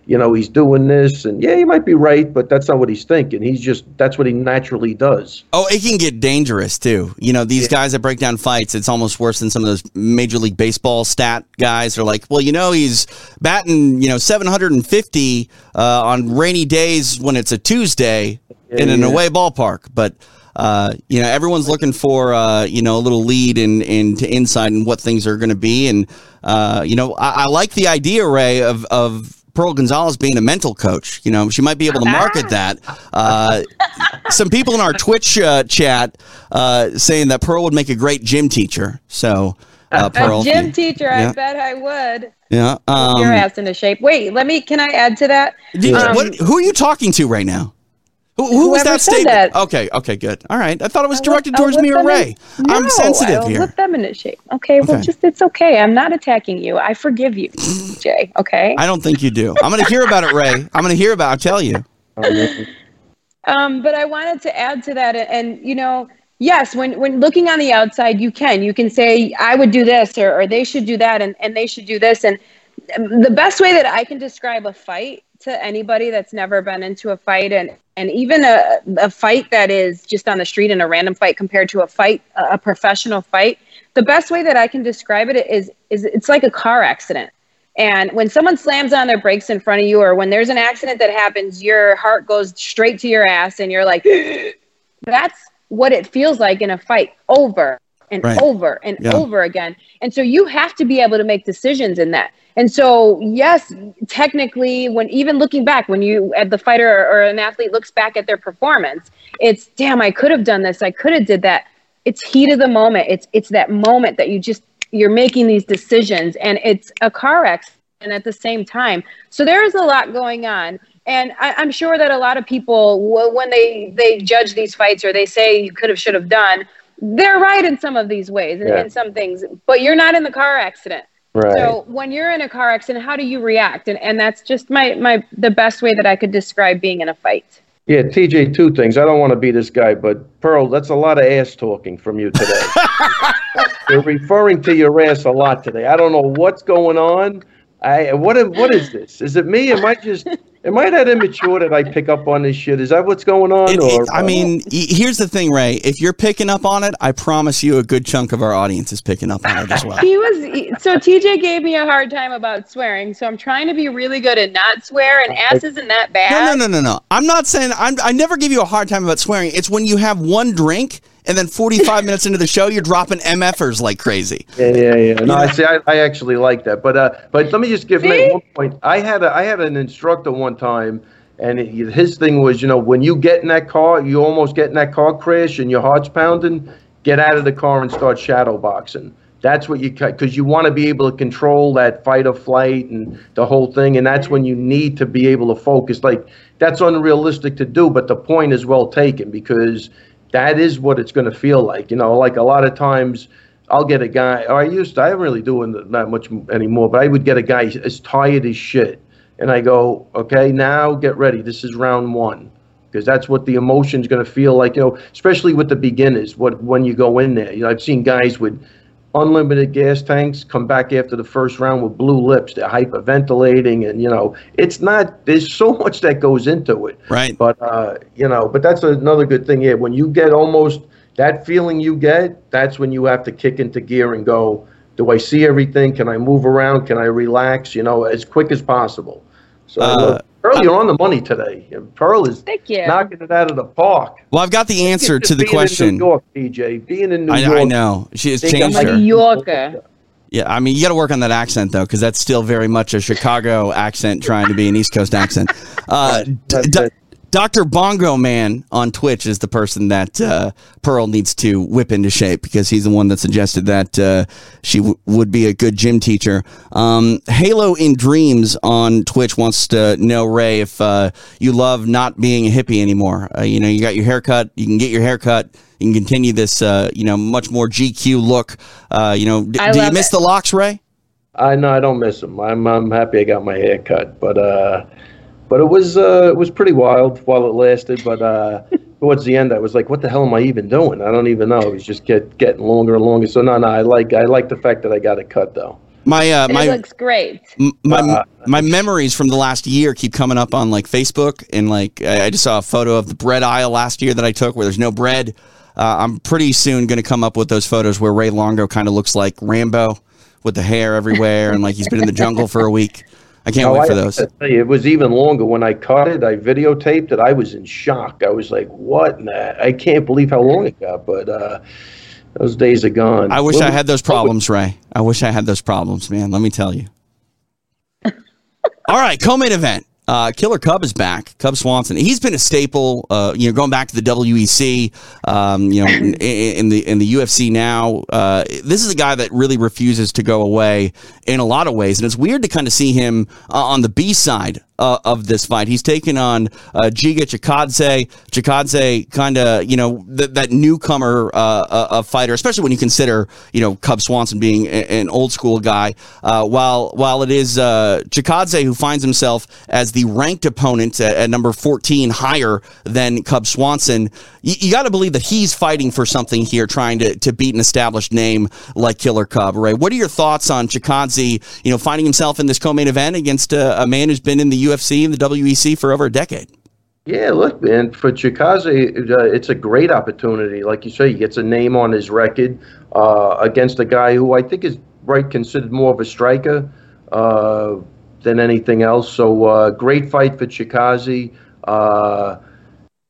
you know, he's doing this, and yeah, he might be right, but that's not what he's thinking. He's just that's what he naturally does. Oh, it can get dangerous too. You know, these yeah. guys that break down fights, it's almost worse than some of those Major League Baseball stat guys. Are like, well, you know, he's batting, you know, 750 uh, on rainy days when it's a Tuesday yeah, in an yeah. away ballpark, but. Uh, you know, everyone's looking for uh, you know a little lead in into insight and what things are going to be, and uh, you know, I, I, like the idea, Ray, of of Pearl Gonzalez being a mental coach. You know, she might be able to market that. Uh, some people in our Twitch uh, chat uh, saying that Pearl would make a great gym teacher. So, uh, Pearl, a gym teacher, yeah. I bet I would. Yeah, um, your ass into shape. Wait, let me. Can I add to that? um, what, who are you talking to right now? Who, who was that statement? That. Okay, okay, good. All right. I thought it was directed towards me or Ray. In, I'm sensitive I'll here. Them into shape. Okay, well, just it's okay. I'm not attacking you. I forgive you, Jay. Okay. I don't think you do. I'm going to hear about it, Ray. I'm going to hear about. it. I'll tell you. um, but I wanted to add to that, and you know, yes, when when looking on the outside, you can you can say I would do this, or or they should do that, and and they should do this, and the best way that I can describe a fight to anybody that's never been into a fight and and even a, a fight that is just on the street in a random fight compared to a fight a professional fight the best way that i can describe it is is it's like a car accident. And when someone slams on their brakes in front of you or when there's an accident that happens your heart goes straight to your ass and you're like that's what it feels like in a fight over and right. over and yeah. over again and so you have to be able to make decisions in that and so, yes, technically, when even looking back, when you, at the fighter or, an athlete looks back at their performance, it's damn, I could have done this, I could have did that. It's heat of the moment. It's it's that moment that you just you're making these decisions, and it's a car accident at the same time. So there is a lot going on. And I, am sure that a lot of people, when they they judge these fights or they say you could have, should have done, they're right in some of these ways and yeah. in some things. But you're not in the car accident. Right. So when you're in a car accident, how do you react? And and that's just my my the best way that I could describe being in a fight. Yeah, TJ, two things. I don't want to be this guy, but Pearl, that's a lot of ass talking from you today. You're referring to your ass a lot today. I don't know what's going on. I what what is this? Is it me? Am I just Am I that immature that I pick up on this shit? Is that what's going on? It, or, I mean, here's the thing, Ray. If you're picking up on it, I promise you, a good chunk of our audience is picking up on it as well. he was so TJ gave me a hard time about swearing, so I'm trying to be really good at not swear, and ass isn't that bad. No, no, no, no, no. I'm not saying I'm, I never give you a hard time about swearing. It's when you have one drink and then 45 minutes into the show, you're dropping MFers like crazy. Yeah, yeah, yeah. No, I see. I, I actually like that, but uh, but let me just give me one point. I had a I had an instructor one time, and it, his thing was, you know, when you get in that car, you almost get in that car crash, and your heart's pounding. Get out of the car and start shadow boxing. That's what you because you want to be able to control that fight or flight and the whole thing, and that's when you need to be able to focus. Like that's unrealistic to do, but the point is well taken because that is what it's going to feel like. You know, like a lot of times I'll get a guy, or I used to, I don't really doing that much anymore, but I would get a guy as tired as shit. And I go, okay, now get ready. This is round one. Because that's what the emotion's going to feel like, you know, especially with the beginners. What when you go in there, you know, I've seen guys with unlimited gas tanks come back after the first round with blue lips they're hyperventilating and you know it's not there's so much that goes into it right but uh you know but that's another good thing here when you get almost that feeling you get that's when you have to kick into gear and go Do I see everything? Can I move around? Can I relax? You know, as quick as possible. So, uh, Pearl, you're on the money today. Pearl is Thank you. knocking it out of the park. Well, I've got the answer to the Being question. In New York, PJ. Being in New I, York. I know she has I'm changed I'm a her. New Yorker. Yeah, I mean, you got to work on that accent though, because that's still very much a Chicago accent trying to be an East Coast accent. Uh, d- d- it. Dr. Bongo Man on Twitch is the person that uh, Pearl needs to whip into shape because he's the one that suggested that uh, she w- would be a good gym teacher. Um, Halo in Dreams on Twitch wants to know, Ray, if uh, you love not being a hippie anymore. Uh, you know, you got your haircut, you can get your haircut. You can continue this, uh, you know, much more GQ look. Uh, you know, d- I do you miss it. the locks, Ray? I know I don't miss them. I'm I'm happy I got my hair cut, but uh, but it was uh, it was pretty wild while it lasted. But uh, towards the end, I was like, what the hell am I even doing? I don't even know. It was just get getting longer and longer. So no, no, I like I like the fact that I got it cut though. My uh, And my it looks great. M- my Uh, my memories from the last year keep coming up on like Facebook and like I I just saw a photo of the bread aisle last year that I took where there's no bread. Uh, I'm pretty soon going to come up with those photos where Ray Longo kind of looks like Rambo with the hair everywhere and like he's been in the jungle for a week. I can't No, wait for those. you, It was even longer when I caught it. I videotaped it. I was in shock. I was like, "What?" I can't believe how long it got. But uh, those days are gone. I wish I had those problems, Ray. I wish I had those problems, man. Let me tell you. All right, co-main event. Uh, Killer Cub is back. Cub Swanson. He's been a staple. Uh, you know, going back to the WEC. Um, you know, in, in the in the UFC now. Uh, this is a guy that really refuses to go away in a lot of ways, and it's weird to kind of see him uh, on the B side uh, of this fight. He's taken on uh, Giga Chikadze. Chikadze, kind of, you know, th- that newcomer uh, uh, uh, fighter, especially when you consider, you know, Cub Swanson being a- an old school guy. Uh, while while it is uh, Chikadze who finds himself as the ranked opponent at, at number 14, higher than Cub Swanson, you, you got to believe that he's fighting for something here, trying to, to beat an established name like Killer Cub. Ray, what are your thoughts on Chikadze, you know, finding himself in this co-main event against a, a man who's been in the UFC and the WEC for over a decade? Yeah, look, man, for Chikadze, uh, it's a great opportunity. Like you say, he gets a name on his record uh, against a guy who I think is right considered more of a striker uh, than anything else. So uh, great fight for Chikadze. Uh,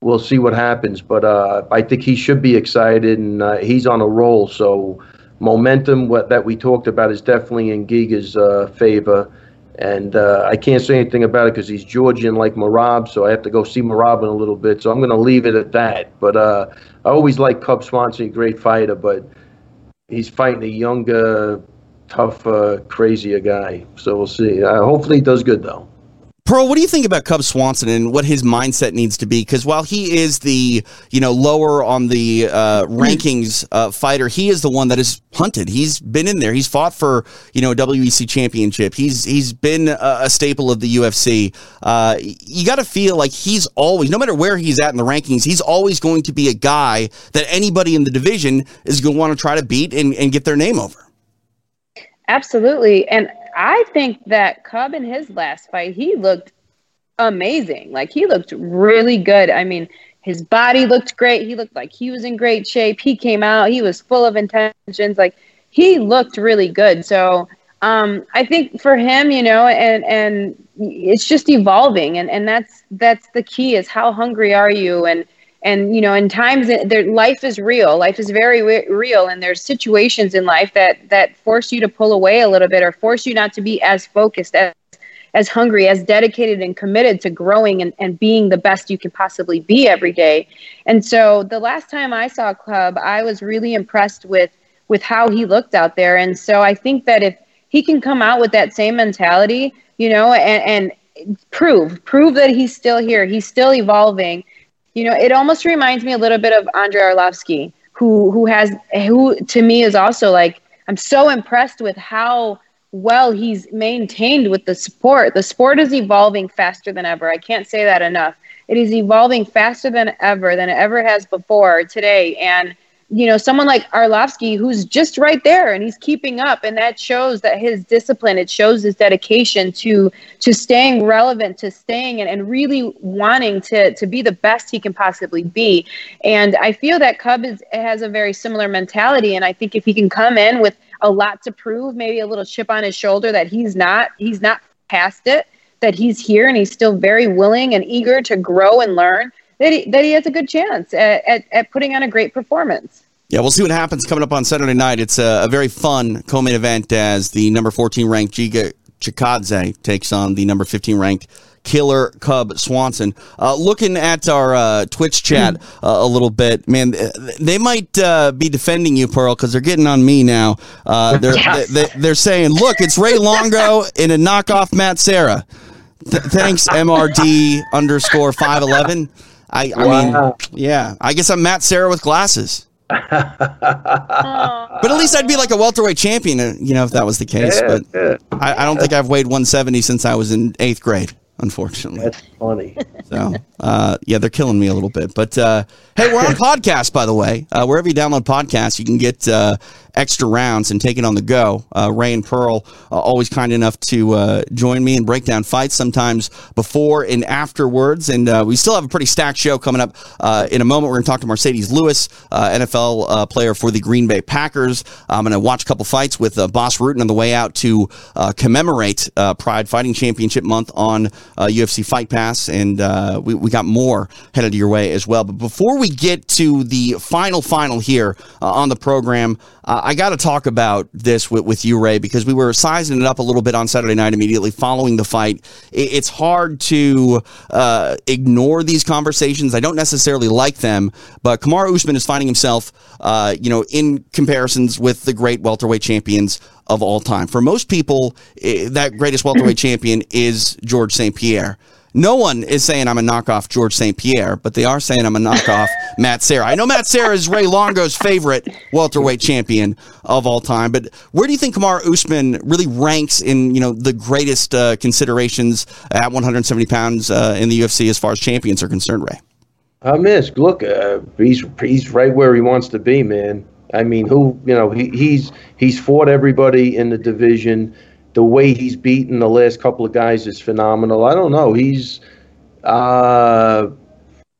we'll see what happens, but uh, I think he should be excited, and he's on a roll. So momentum that we talked about is definitely in Giga's favor. And uh, I can't say anything about it because he's Georgian like Merab, so I have to go see Merab in a little bit. So I'm going to leave it at that. But uh, I always like Cub Swanson, great fighter, but he's fighting a younger, tougher, crazier guy. So we'll see. Uh, hopefully he does good, though. Pearl, what do you think about Cub Swanson and what his mindset needs to be? Because while he is the you know lower on the uh, rankings uh, fighter, he is the one that is hunted. He's been in there. He's fought for you know a WEC championship. He's he's been a, a staple of the UFC. Uh, you got to feel like he's always, no matter where he's at in the rankings, he's always going to be a guy that anybody in the division is going to want to try to beat and, and get their name over. Absolutely. And I think that Cub in his last fight, he looked amazing. Like he looked really good. I mean, his body looked great. He looked like he was in great shape. He came out, he was full of intentions. Like he looked really good. So um, I think for him, you know, and and it's just evolving, and and that's that's the key is how hungry are you, and and you know, in times that there, life is real, life is very re- real, and there's situations in life that that force you to pull away a little bit, or force you not to be as focused as as hungry, as dedicated and committed to growing and, and being the best you can possibly be every day. And so the last time I saw Cub I was really impressed with with how he looked out there. And so I think that if he can come out with that same mentality, you know, and, and prove, prove that he's still here, he's still evolving. You know, it almost reminds me a little bit of Andrei Arlovsky, who who has who to me is also like I'm so impressed with how well he's maintained with the sport. The sport is evolving faster than ever. I can't say that enough. It is evolving faster than ever than it ever has before today. And you know, someone like Arlovsky who's just right there and he's keeping up and that shows that his discipline, it shows his dedication to to staying relevant, to staying and, and really wanting to to be the best he can possibly be. And I feel that Cub is has a very similar mentality. And I think if he can come in with a lot to prove, maybe a little chip on his shoulder that he's not he's not past it, that he's here and he's still very willing and eager to grow and learn, that he, that he has a good chance at, at, at putting on a great performance. Yeah, we'll see what happens coming up on Saturday night. It's a, a very fun co-main event as the number 14 ranked Giga Chikadze takes on the number 15 ranked Killer Cub Swanson. Uh, looking at our uh, Twitch chat uh, a little bit, man, they might uh, be defending you, Pearl, because they're getting on me now. Uh, they're Yes. they, are saying, "Look, it's Ray Longo in a knockoff Matt Serra." Th- thanks, MRD underscore five eleven. I, I mean, yeah, I guess I'm Matt Serra with glasses. But at least I'd be like a welterweight champion, uh, you know, if that was the case. Yeah, but yeah. I, I don't think I've weighed 170 since I was in eighth grade, unfortunately. That's funny. So, uh, yeah, they're killing me a little bit. But uh, hey, we're on podcast, by the way. Uh, wherever you download podcasts, you can get uh, extra rounds and take it on the go. Uh, Ray and Pearl, uh, always kind enough to uh, join me and break down fights sometimes before and afterwards. And uh, we still have a pretty stacked show coming up uh, in a moment. We're going to talk to Marcedes Lewis, uh, NFL player for the Green Bay Packers. I'm going to watch a couple fights with Bas Rutten on the way out to commemorate Pride Fighting Championship Month on UFC Fight Pass. And we, we got more headed your way as well. But before we get to the final, final here on the program, uh, I got to talk about this with, with you, Ray, because we were sizing it up a little bit on Saturday night immediately following the fight. It, it's hard to uh, ignore these conversations. I don't necessarily like them, but Kamaru Usman is finding himself, uh, you know, in comparisons with the great welterweight champions of all time. For most people, eh, that greatest welterweight champion is George St. Pierre. No one is saying I'm a knockoff George St. Pierre, but they are saying I'm a knockoff Matt Serra. I know Matt Serra is Ray Longo's favorite welterweight champion of all time, but where do you think Kamaru Usman really ranks in you know the greatest uh, considerations at 170 pounds uh, in the UFC as far as champions are concerned, Ray? I miss. Look, uh, he's he's right where he wants to be, man. I mean, who you know he, he's he's fought everybody in the division. The way he's beaten the last couple of guys is phenomenal. I don't know. He's uh,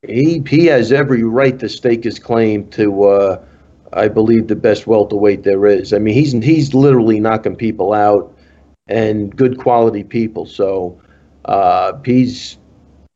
he he has every right to stake his claim to uh, I believe the best welterweight there is. I mean, he's he's literally knocking people out and good quality people. So uh, he's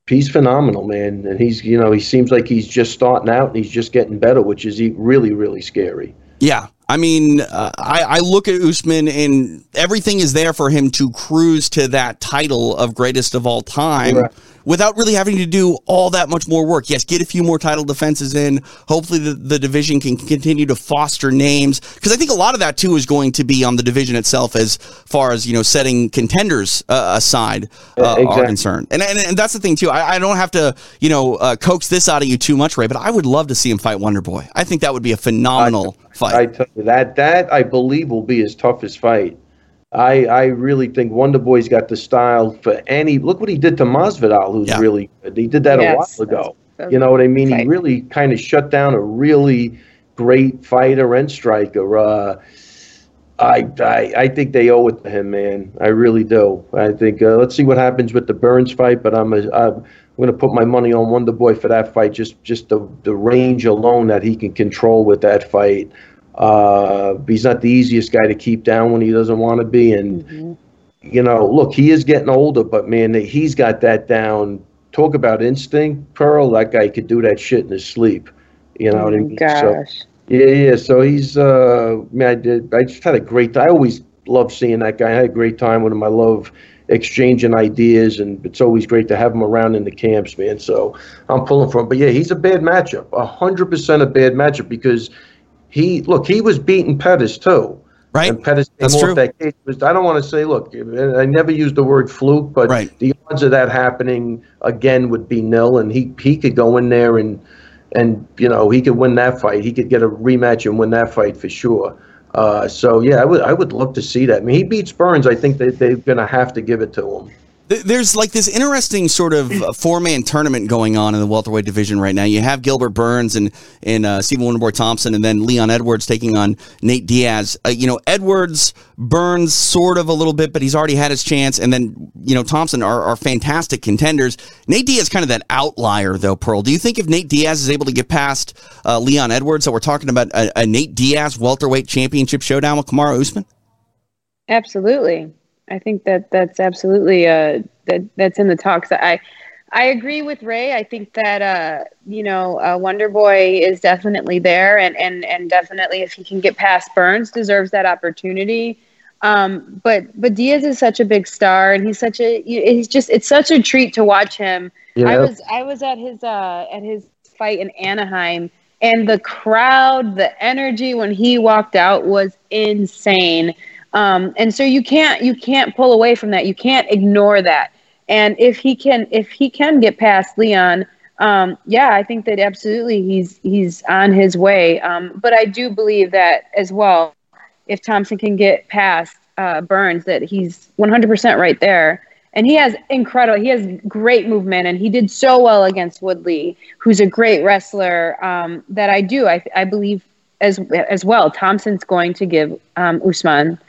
he's phenomenal, man. And he's, you know, he seems like he's just starting out and he's just getting better, which is really, really scary. Yeah. I mean, uh, I, I look at Usman and everything is there for him to cruise to that title of greatest of all time Right. without really having to do all that much more work. Yes, get a few more title defenses in. Hopefully, the, the division can continue to foster names because I think a lot of that too is going to be on the division itself as far as, you know, setting contenders uh, aside uh, are Exactly. concerned. And, and, and that's the thing too. I, I don't have to, you know, uh, coax this out of you too much, Ray, but I would love to see him fight Wonder Boy. I think that would be a phenomenal fight. I tell you that that I believe will be his toughest fight. I I really think Wonder Boy's got the style for any. Look what he did to Masvidal, who's Yeah. really good. He did that Yes, a while ago. that's- You know what I mean? He really kind of shut down a really great fighter and striker. Uh, I, I I think they owe it to him, man. I really do. I think uh, let's see what happens with the Burns fight, but I'm a, I'm going to put my money on Wonder Boy for that fight. Just just the the range alone that he can control with that fight. Uh, he's not the easiest guy to keep down when he doesn't want to be, and you know, look, he is getting older, but man, he's got that down. Talk about instinct, Pearl. That guy could do that shit in his sleep. You know what I Oh, mean? So, gosh. yeah, yeah. So he's, uh, man, I did. I just had a great. I always love seeing that guy. I had a great time with him. I love exchanging ideas, and it's always great to have him around in the camps, man. So I'm pulling for him. But yeah, he's a bad matchup. A hundred percent a bad matchup because he look. He was beating Pettis too. Right? And Pettis came That's off true. that case. I don't want to say, look, I never used the word fluke, but Right. the odds of that happening again would be nil, and he he could go in there and and you know he could win that fight. He could get a rematch and win that fight for sure. Uh, so yeah, I would I would love to see that. I mean, he beats Burns. I think that they're gonna have to give it to him. There's like this interesting sort of four man tournament going on in the welterweight division right now. You have Gilbert Burns and and uh, Stephen Wonderboy Thompson, and then Leon Edwards taking on Nate Diaz. Uh, you know, Edwards, Burns, sort of a little bit, but he's already had his chance. And then you know Thompson are, are fantastic contenders. Nate Diaz kind of that outlier though. Pearl, do you think if Nate Diaz is able to get past uh, Leon Edwards, that we're talking about a, a Nate Diaz welterweight championship showdown with Kamaru Usman? Absolutely. I think that that's absolutely uh, that that's in the talks. I I agree with Ray. I think that uh, you know uh, Wonder Boy is definitely there, and and and definitely if he can get past Burns, deserves that opportunity. Um, but but Diaz is such a big star, and he's such a he's just it's such a treat to watch him. I was I was at his uh, at his fight in Anaheim, and the crowd, the energy when he walked out was insane. Um, and so you can't you can't pull away from that. You can't ignore that. And if he can if he can get past Leon, um, yeah, I think that absolutely he's he's on his way. Um, but I do believe that as well. If Thompson can get past uh, Burns, that he's 100% right there. And he has incredible, he has great movement, and he did so well against Woodley, who's a great wrestler. Um, that I do, I, I believe as as well. Thompson's going to give um, Usman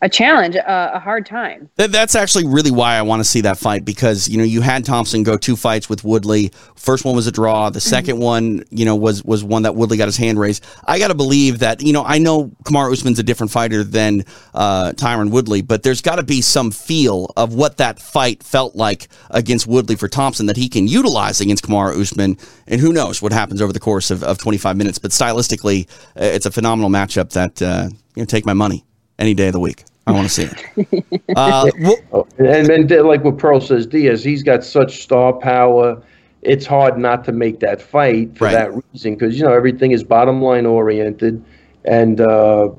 a challenge, a, a hard time. That, that's actually really why I want to see that fight because you know you had Thompson go two fights with Woodley. First one was a draw. The 2nd mm-hmm. one, you know, was was one that Woodley got his hand raised. I got to believe that you know I know Kamaru Usman's a different fighter than uh, Tyron Woodley, but there's got to be some feel of what that fight felt like against Woodley for Thompson that he can utilize against Kamaru Usman. And who knows what happens over the course of, of 25 minutes. But stylistically, uh, it's a phenomenal matchup that uh, you know take my money any day of the week. I want to see it. Uh, well, and then, like what Pearl says, Diaz, he's got such star power. It's hard not to make that fight for right. that reason because you know everything is bottom line oriented, and uh,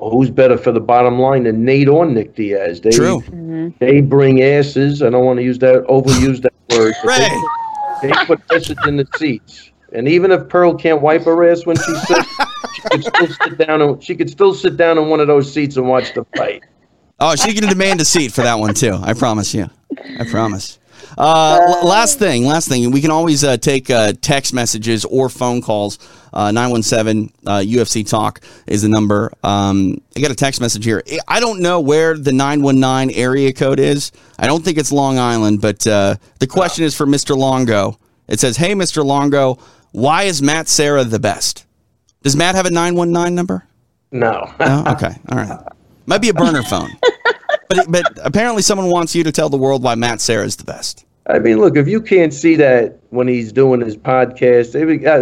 who's better for the bottom line than Nate or Nick Diaz? They, True. Mm-hmm. They bring asses. I don't want to use that overuse that word. right. They, they put asses in the seats. And even if Pearl can't wipe her ass when she sits, she could still sit down and she could still sit down in one of those seats and watch the fight. Oh, she can demand a seat for that one too. I promise you. I promise. Uh, last thing, last thing. We can always uh, take uh, text messages or phone calls. Uh, 917 UFC uh, Talk is the number. Um, I got a text message here. I don't know where the 919 area code is. I don't think it's Long Island, but uh, the question is for Mr. Longo. It says, Hey, Mr. Longo, why is Matt Serra the best? Does Matt have a 919 number? No. no? Okay. All right. Might be a burner phone. but, but apparently someone wants you to tell the world why Matt Serra is the best. I mean, look, if you can't see that when he's doing his podcast,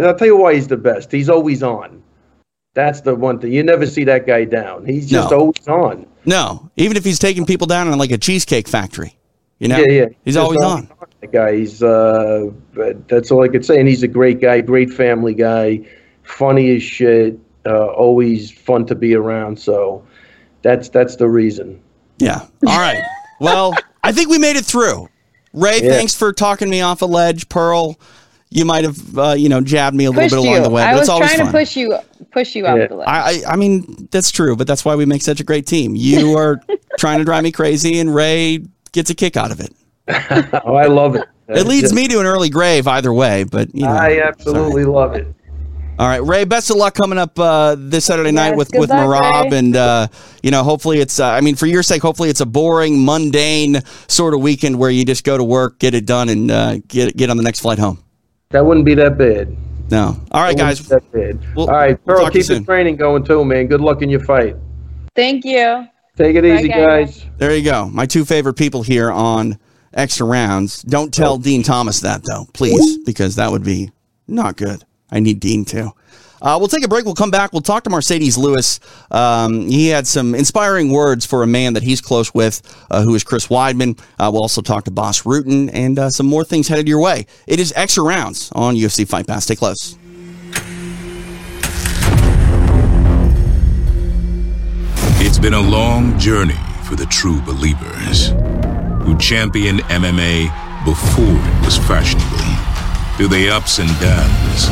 I'll tell you why he's the best. He's always on. That's the one thing. You never see that guy down. He's just no. always on. No, even if he's taking people down in like a cheesecake factory, you know, yeah, yeah, he's, always, always on. on. That guy, he's uh, that's all I could say. And he's a great guy, great family guy, funny as shit, uh, always fun to be around. So that's that's the reason. Yeah. All right. Well, I think we made it through. Ray, yeah. thanks for talking me off a ledge. Pearl, you might have uh, you know jabbed me a little bit along you. the way. I was trying fun. to push you push you yeah. off the ledge. I, I mean that's true, but that's why we make such a great team. You are trying to drive me crazy, and Ray gets a kick out of it. oh, I love it. It leads me to an early grave either way, but you know, I absolutely sorry. love it. All right, Ray. Best of luck coming up uh, this Saturday yes, night with with luck, Merab, Ray. and uh, you know, hopefully it's. Uh, I mean, for your sake, hopefully it's a boring, mundane sort of weekend where you just go to work, get it done, and uh, get get on the next flight home. That wouldn't be that bad. No. All right, guys. That bad. We'll, All right, Pearl. We'll keep the training going too, man. Good luck in your fight. Thank you. Take it Bye, easy, guys. guys. There you go. My two favorite people here on extra rounds. Don't tell oh. Dean Thomas that though, please, because that would be not good. I need Dean too. Uh, we'll take a break. We'll come back. We'll talk to Marcedes Lewis. Um, he had some inspiring words for a man that he's close with, uh, who is Chris Weidman. Uh, we'll also talk to Bas Rutten and uh, some more things headed your way. It is extra rounds on UFC Fight Pass. Stay close. It's been a long journey for the true believers who championed MMA before it was fashionable. Through the ups and downs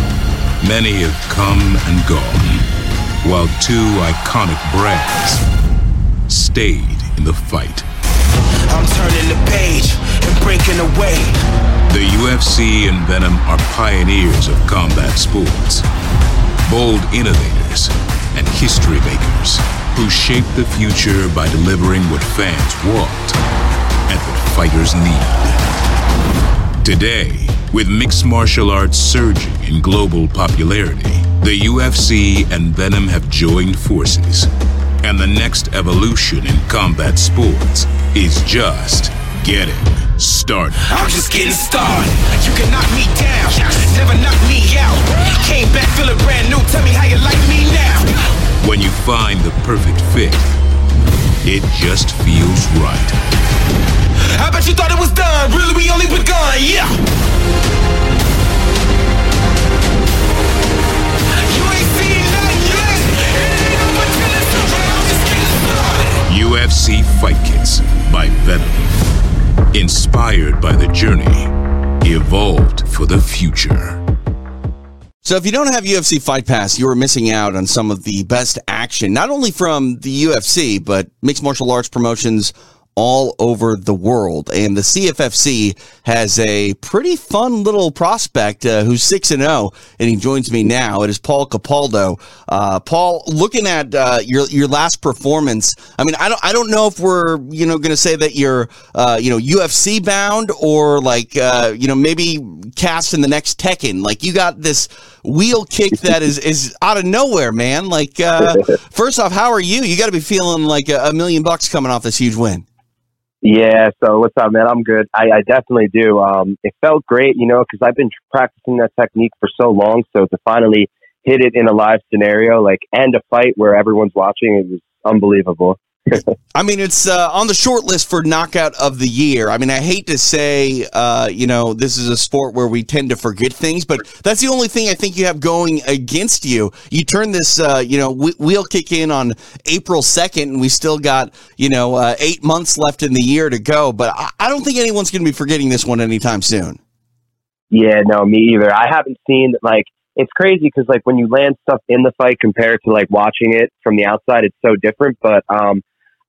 Many have come and gone, while two iconic brands stayed in the fight. I'm turning the page in the way. The UFC and Venum are pioneers of combat sports, bold innovators, and history makers who shaped the future by delivering what fans want and what fighters need. Today, with mixed martial arts surging in global popularity, the UFC and Venum have joined forces. And the next evolution in combat sports is just getting started. I'm just getting started. You can knock me down, never knock me out. Came back feeling brand new. Tell me how you like me now. When you find the perfect fit, it just feels right. I bet you thought it was done. Really, we only begun. Yeah. You ain't seen nothing yet. It ain't over till it's over. Just getting started. UFC Fight Kits by Venum. Inspired by the journey, evolved for the future. So if you don't have UFC Fight Pass, you are missing out on some of the best action, not only from the UFC, but mixed martial arts promotions all over the world. And the CFFC has a pretty fun little prospect uh, who's 6 and 0, and he joins me now. It is Paul Capaldo. Uh, Paul, looking at uh, your your last performance, I mean, I don't I don't know if we're you know going to say that you're uh, you know UFC bound or like uh, you know maybe cast in the next Tekken. Like you got this wheel kick that is is out of nowhere, man. Like uh, first off, how are you? You got to be feeling like a, a million bucks coming off this huge win. Yeah, so what's up, man? I'm good. I, I definitely do. Um, it felt great, you know, because I've been practicing that technique for so long. So to finally hit it in a live scenario, like, and a fight where everyone's watching, it was unbelievable. I mean, it's uh, on the short list for knockout of the year. I mean, I hate to say, uh, you know, this is a sport where we tend to forget things, but that's the only thing I think you have going against you. You turn this, uh, you know, wh- wheel kick in on April 2nd, and we still got, you know, uh, eight months left in the year to go. But I, I don't think anyone's going to be forgetting this one anytime soon. Yeah, no, me either. I haven't seen, like, it's crazy because, like, when you land stuff in the fight compared to, like, watching it from the outside, it's so different. But, um,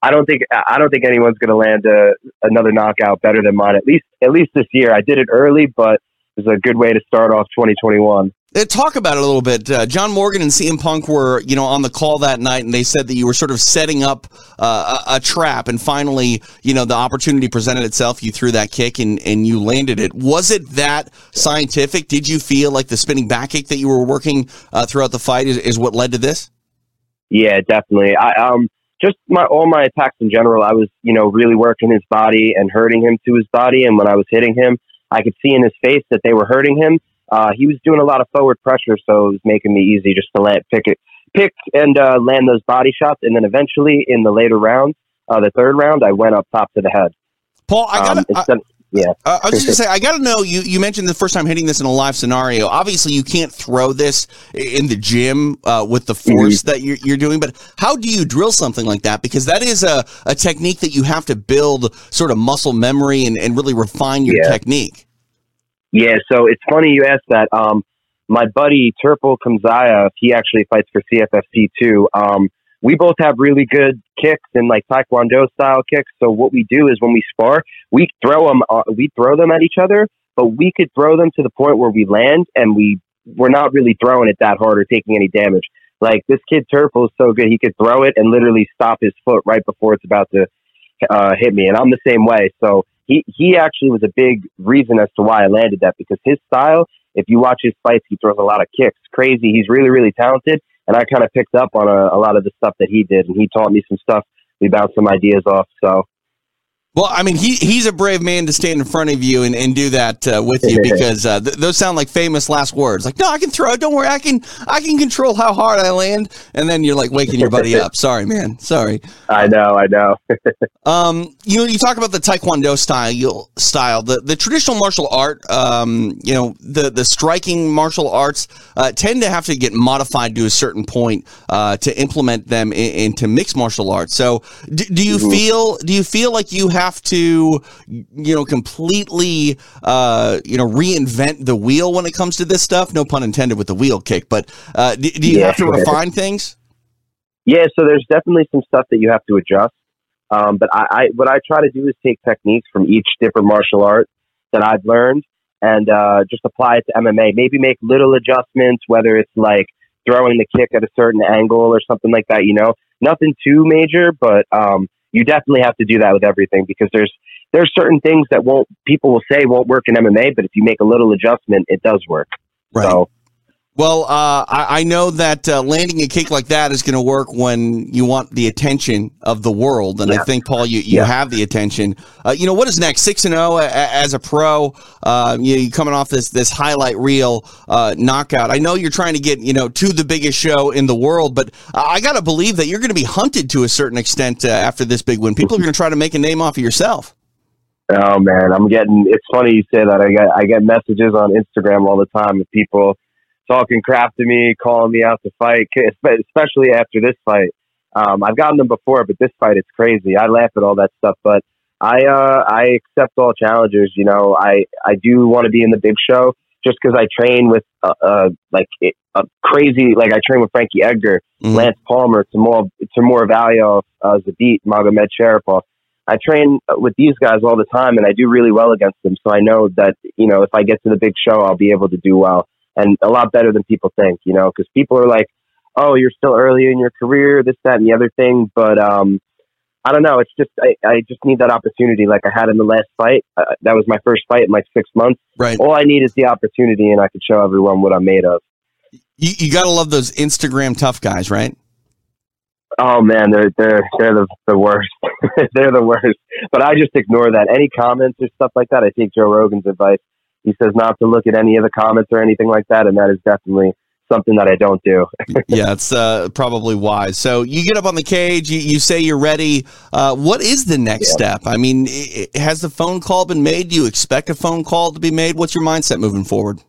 I don't think I don't think anyone's going to land a, another knockout better than mine. At least at least this year. I did it early, but it's a good way to start off 2021. Uh, Talk about it a little bit. Uh, John Morgan and CM Punk were, you know, on the call that night, and they said that you were sort of setting up uh, a, a trap, and finally, you know, the opportunity presented itself. You threw that kick, and and you landed it. Was it that scientific? Did you feel like the spinning back kick that you were working uh, throughout the fight is, is what led to this? Yeah, definitely. I um just my all my attacks in general. I was you know really working his body and hurting him to his body, and when I was hitting him, I could see in his face that they were hurting him. Uh, he was doing a lot of forward pressure, so it was making me easy just to let pick it, pick and uh, land those body shots, and then eventually in the later rounds, uh, the third round, I went up top to the head. Paul, I got Um, to yeah. Uh, I was just gonna say, I got to know. You you mentioned the first time hitting this in a live scenario. Obviously, you can't throw this in the gym uh, with the force that you're, you're doing. But how do you drill something like that? Because that is a, a technique that you have to build sort of muscle memory and, and really refine your Yeah. technique. Yeah, so it's funny you asked that. Um, my buddy Turpel Kamzaya, he actually fights for CFFC too. Um, we both have really good kicks and like Taekwondo style kicks. So what we do is when we spar, we throw them, uh, we throw them at each other, but we could throw them to the point where we land and we we're not really throwing it that hard or taking any damage. Like this kid Turpel is so good, he could throw it and literally stop his foot right before it's about to uh, hit me, and I'm the same way. So he he actually was a big reason as to why I landed that because his style. If you watch his fights, he throws a lot of kicks. Crazy. He's really really talented, and I kind of picked up on a, a lot of the stuff that he did, and he taught me some stuff. We bounced some ideas off. So Well, I mean, he he's a brave man to stand in front of you and, and do that uh, with you because uh, th- those sound like famous last words. Like, no, I can throw it. Don't worry, I can I can control how hard I land. And then you're like waking your buddy up. Sorry, man. Sorry. I know, I know. Um, you know, you talk about the Taekwondo style, style, the, the traditional martial art, um, you know, the, the striking martial arts, uh, tend to have to get modified to a certain point, uh, to implement them in, into mixed martial arts. So do, do you feel, do you feel like you have to, you know, completely, uh, you know, reinvent the wheel when it comes to this stuff? No pun intended with the wheel kick, but, uh, do, do you Yeah. have to refine things? Yeah, so there's definitely some stuff that you have to adjust. Um, but I, I, what I try to do is take techniques from each different martial art that I've learned and uh, just apply it to MMA. Maybe make little adjustments, whether it's like throwing the kick at a certain angle or something like that. You know, nothing too major, but um, you definitely have to do that with everything because there's there's certain things that won't people will say won't work in MMA, but if you make a little adjustment, it does work. Right. So Well, uh, I, I know that uh, landing a kick like that is going to work when you want the attention of the world, and I think Paul, you, you Yeah. have the attention. Uh, you know what is next? Six and zero as a pro. Uh, you you coming off this this highlight reel uh, knockout. I know you're trying to get you know to the biggest show in the world, but I got to believe that you're going to be hunted to a certain extent uh, after this big win. People are going to try to make a name off of yourself. Oh man, I'm getting. It's funny you say that. I get I get messages on Instagram all the time of people talking crap to me, calling me out to fight, especially after this fight. Um, I've gotten them before, but this fight, it's crazy. I laugh at all that stuff, but I uh, I accept all challenges. You know, I I do want to be in the big show just because I train with uh, uh like it- a crazy like I train with Frankie Edgar, Mhm. Lance Palmer, Timur Timur Valiev, uh, Zabit, Magomed Sharapov. I train with these guys all the time, and I do really well against them. So I know that you know if I get to the big show, I'll be able to do well and a lot better than people think. You know, because people are like, "Oh, you're still early in your career, this, that, and the other thing." But um, I don't know. It's just I, I just need that opportunity, like I had in the last fight. Uh, that was my first fight in like six months. Right. All I need is the opportunity, and I could show everyone what I'm made of. You, you got to love those Instagram tough guys, right? Oh man, they're they're they're the, the worst. they're the worst. But I just ignore that. Any comments or stuff like that, I take Joe Rogan's advice. He says not to look at any of the comments or anything like that, and that is definitely something that I don't do. yeah, it's uh, probably wise. So you get up on the cage, you, you say you're ready. Uh, what is the next step? I mean, i i has the phone call been made? Do you expect a phone call to be made? What's your mindset moving forward?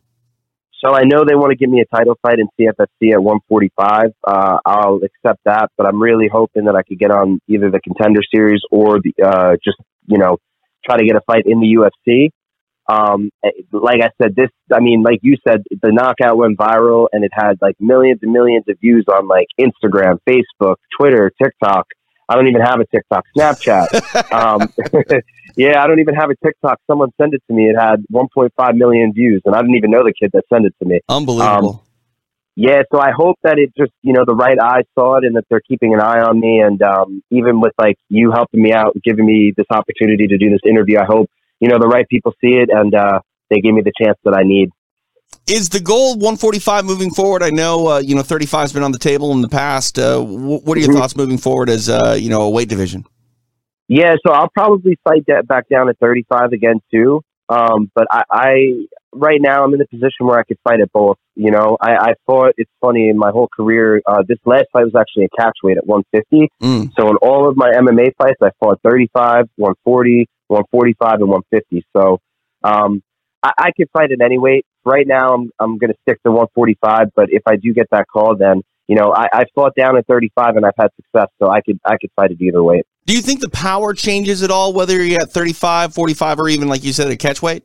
So I know they want to give me a title fight in CFFC at 145. Uh, I'll accept that, but I'm really hoping that I could get on either the contender series or the uh, just you know try to get a fight in the UFC. Um, like I said, this I mean, like you said, the knockout went viral and it had like millions and millions of views on like Instagram, Facebook, Twitter, TikTok. I don't even have a TikTok, Snapchat. um, yeah, I don't even have a TikTok. Someone sent it to me. It had 1.5 million views, and I didn't even know the kid that sent it to me. Unbelievable. Yeah, so I hope that it just, you know, the right eyes saw it and that they're keeping an eye on me. And um, even with like you helping me out, giving me this opportunity to do this interview, I hope, you know, the right people see it and uh, they give me the chance that I need. is the goal 145 moving forward? I know, uh, you know, 35 has been on the table in the past. Uh, wh- what are your Mhm. thoughts moving forward as, uh, you know, a weight division? Yeah, so I'll probably fight that back down at 35 again too. Um, but I, I right now I'm in a position where I could fight at both. You know, I, I fought. It's funny in my whole career. Uh, this last fight was actually a catch weight at 150. Mm. So in all of my MMA fights, I fought 35, 140, 145, and 150. So um, I, I could fight at any weight. Right now, I'm I'm going to stick to 145. But if I do get that call, then you know I, I fought down at 35 and I've had success. So I could I could fight at either weight. Do you think the power changes at all, whether you're at 35, 45, or even, like you said, a catch weight?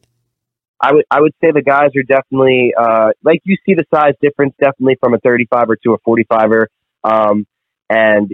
I would I would say the guys are definitely uh, like you see the size difference definitely from a 35er to a 45er. Um, and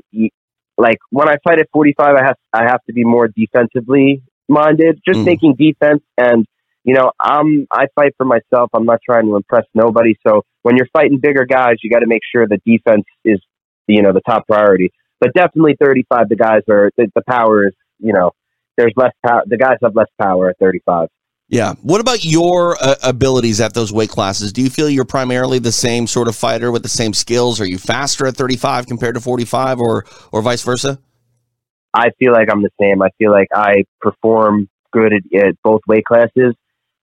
like when I fight at 45, I have I have to be more defensively minded, just Mm. making defense. And you know, I'm I fight for myself. I'm not trying to impress nobody. So when you're fighting bigger guys, you got to make sure the defense is you know the top priority. But definitely 35, the guys are the, the power is you know there's less power. The guys have less power at 35. Yeah. What about your uh, abilities at those weight classes? Do you feel you're primarily the same sort of fighter with the same skills? Are you faster at 35 compared to 45 or or vice versa? I feel like I'm the same. I feel like I perform good at, at both weight classes,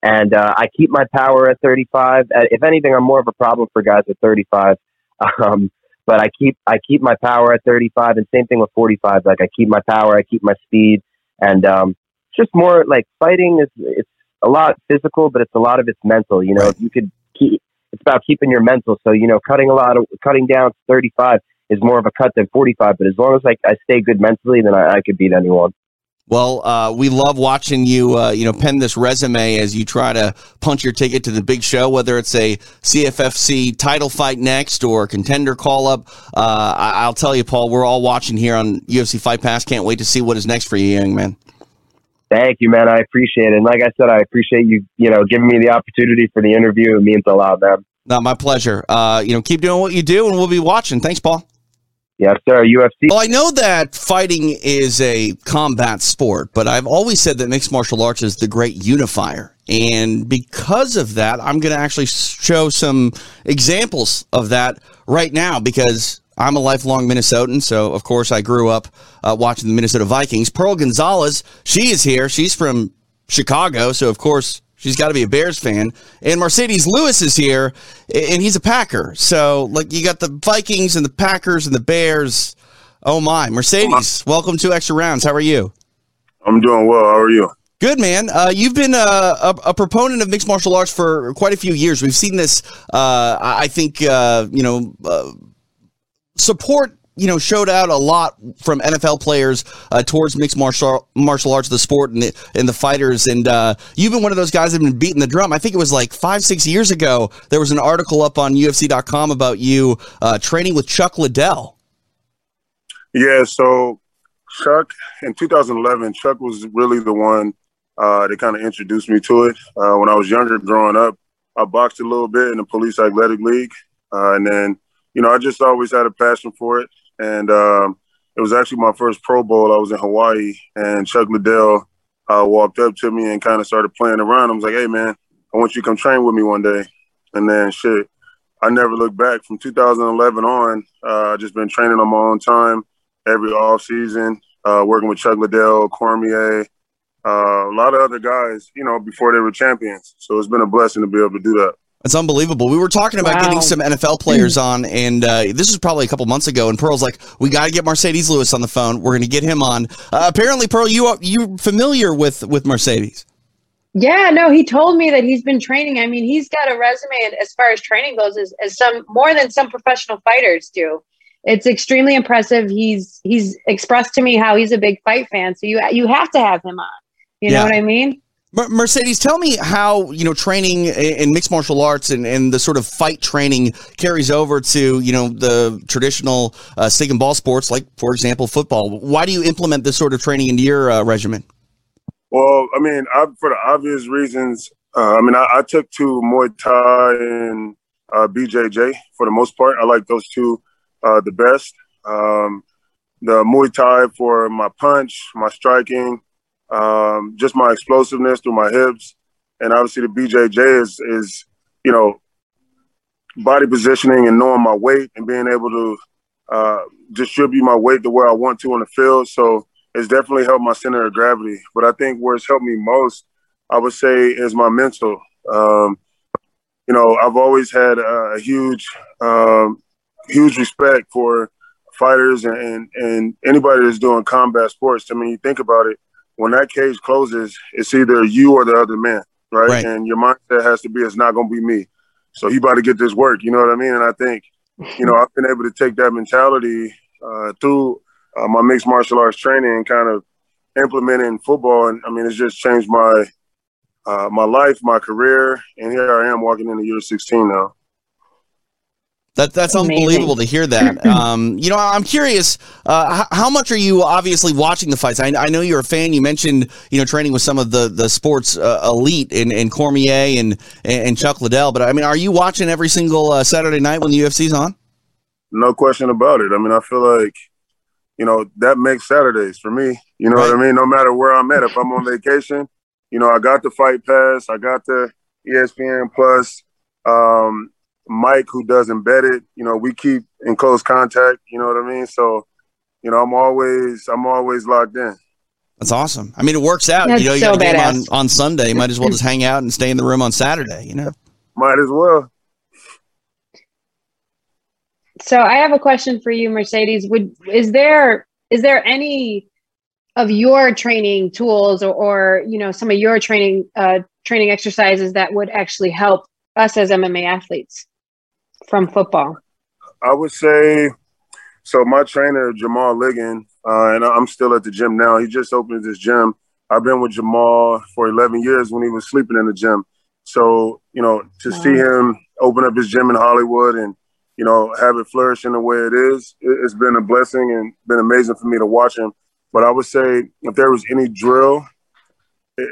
and uh, I keep my power at 35. Uh, if anything, I'm more of a problem for guys at 35. Um, but I keep I keep my power at 35, and same thing with 45. Like I keep my power, I keep my speed, and um, it's just more like fighting is it's a lot physical, but it's a lot of it's mental. You know, Right. you could keep it's about keeping your mental. So you know, cutting a lot of cutting down to 35 is more of a cut than 45. But as long as I, I stay good mentally, then I, I could beat anyone. Well, uh, we love watching you, uh, you know, pen this resume as you try to punch your ticket to the big show, whether it's a CFFC title fight next or contender call up. Uh, I- I'll tell you, Paul, we're all watching here on UFC Fight Pass. Can't wait to see what is next for you, young man. Thank you, man. I appreciate it. And like I said, I appreciate you, you know, giving me the opportunity for the interview. It means a lot, man. No, my pleasure. Uh, you know, keep doing what you do, and we'll be watching. Thanks, Paul. Yes, sir. UFC. Well, I know that fighting is a combat sport, but I've always said that mixed martial arts is the great unifier. And because of that, I'm going to actually show some examples of that right now because I'm a lifelong Minnesotan. So, of course, I grew up uh, watching the Minnesota Vikings. Pearl Gonzalez, she is here. She's from Chicago. So, of course, She's got to be a Bears fan. And Marcedes Lewis is here, and he's a Packer. So, like, you got the Vikings and the Packers and the Bears. Oh, my. Marcedes, welcome to Extra Rounds. How are you? I'm doing well. How are you? Good, man. Uh, you've been a, a, a, proponent of mixed martial arts for quite a few years. We've seen this, uh, I think, uh, you know, uh, support you know showed out a lot from NFL players uh, towards mixed martial martial arts, the sport, and the and the fighters. And uh, you've been one of those guys that have been beating the drum. I think it was like five six years ago. There was an article up on UFC.com about you uh, training with Chuck Liddell. Yeah, so Chuck in 2011, Chuck was really the one uh, that kind of introduced me to it. Uh, when I was younger, growing up, I boxed a little bit in the Police Athletic League, uh, and then you know I just always had a passion for it and um, it was actually my first Pro Bowl. I was in Hawaii, and Chuck Liddell uh, walked up to me and kind of started playing around. I was like, "Hey, man, I want you to come train with me one day." And then shit, I never looked back. From 2011 on, uh, I just been training on my own time every off season, uh, working with Chuck Liddell, Cormier, uh, a lot of other guys, you know, before they were champions. So it's been a blessing to be able to do that. It's unbelievable. We were talking about wow. getting some NFL players on, and uh, this was probably a couple months ago. And Pearl's like, "We got to get Marcedes Lewis on the phone. We're going to get him on." Uh, apparently, Pearl, you are, you familiar with with Marcedes? Yeah, no, he told me that he's been training. I mean, he's got a resume as far as training goes, as, as some more than some professional fighters do. It's extremely impressive. He's he's expressed to me how he's a big fight fan, so you you have to have him on. You yeah. know what I mean? Marcedes, tell me how you know training in mixed martial arts and, and the sort of fight training carries over to you know the traditional uh, stick and ball sports, like for example football. Why do you implement this sort of training into your uh, regimen? Well, I mean, I, for the obvious reasons. Uh, I mean, I, I, took to Muay Thai and uh, BJJ for the most part. I like those two uh, the best. Um, the Muay Thai for my punch, my striking um, just my explosiveness through my hips, and obviously the BJJ is is you know body positioning and knowing my weight and being able to uh, distribute my weight to where I want to on the field. So it's definitely helped my center of gravity. But I think where it's helped me most, I would say, is my mental. Um, you know, I've always had a, huge, um, huge respect for fighters and, and, and anybody that's doing combat sports. I mean, you think about it when that cage closes, it's either you or the other man, right? right. And your mindset has to be, it's not going to be me. So he about to get this work, you know what I mean? And I think, you know, I've been able to take that mentality uh, through uh, my mixed martial arts training and kind of implementing football. And I mean, it's just changed my uh, my life, my career, and here I am walking into year 16 now. That that's Amazing. unbelievable to hear that. Um, you know, I'm curious. Uh, how, how, much are you obviously watching the fights? I, I, know you're a fan. You mentioned you know training with some of the the sports uh, elite in, in Cormier and and Chuck Liddell. But I mean, are you watching every single uh, Saturday night when the UFC's on? No question about it. I mean, I feel like you know that makes Saturdays for me. You know right. what I mean? No matter where I'm at, if I'm on vacation, you know, I got the Fight Pass, I got the ESPN Plus. Um, Mike, who does embedded, you know, we keep in close contact. You know what I mean? So, you know, I'm always I'm always locked in. That's awesome. I mean, it works out. That's you know, you so got a game on, on Sunday. You might as well just hang out and stay in the room on Saturday. You know, might as well. So I have a question for you, Marcedes. Would is there is there any of your training tools or, or you know some of your training uh, training exercises that would actually help us as MMA athletes? From football? I would say so. My trainer Jamal Liggin, uh, and I'm still at the gym now. He just opened this gym. I've been with Jamal for 11 years when he was sleeping in the gym. So you know, to wow. see him open up his gym in Hollywood and you know have it flourish in the way it is, it's been a blessing and been amazing for me to watch him. But I would say if there was any drill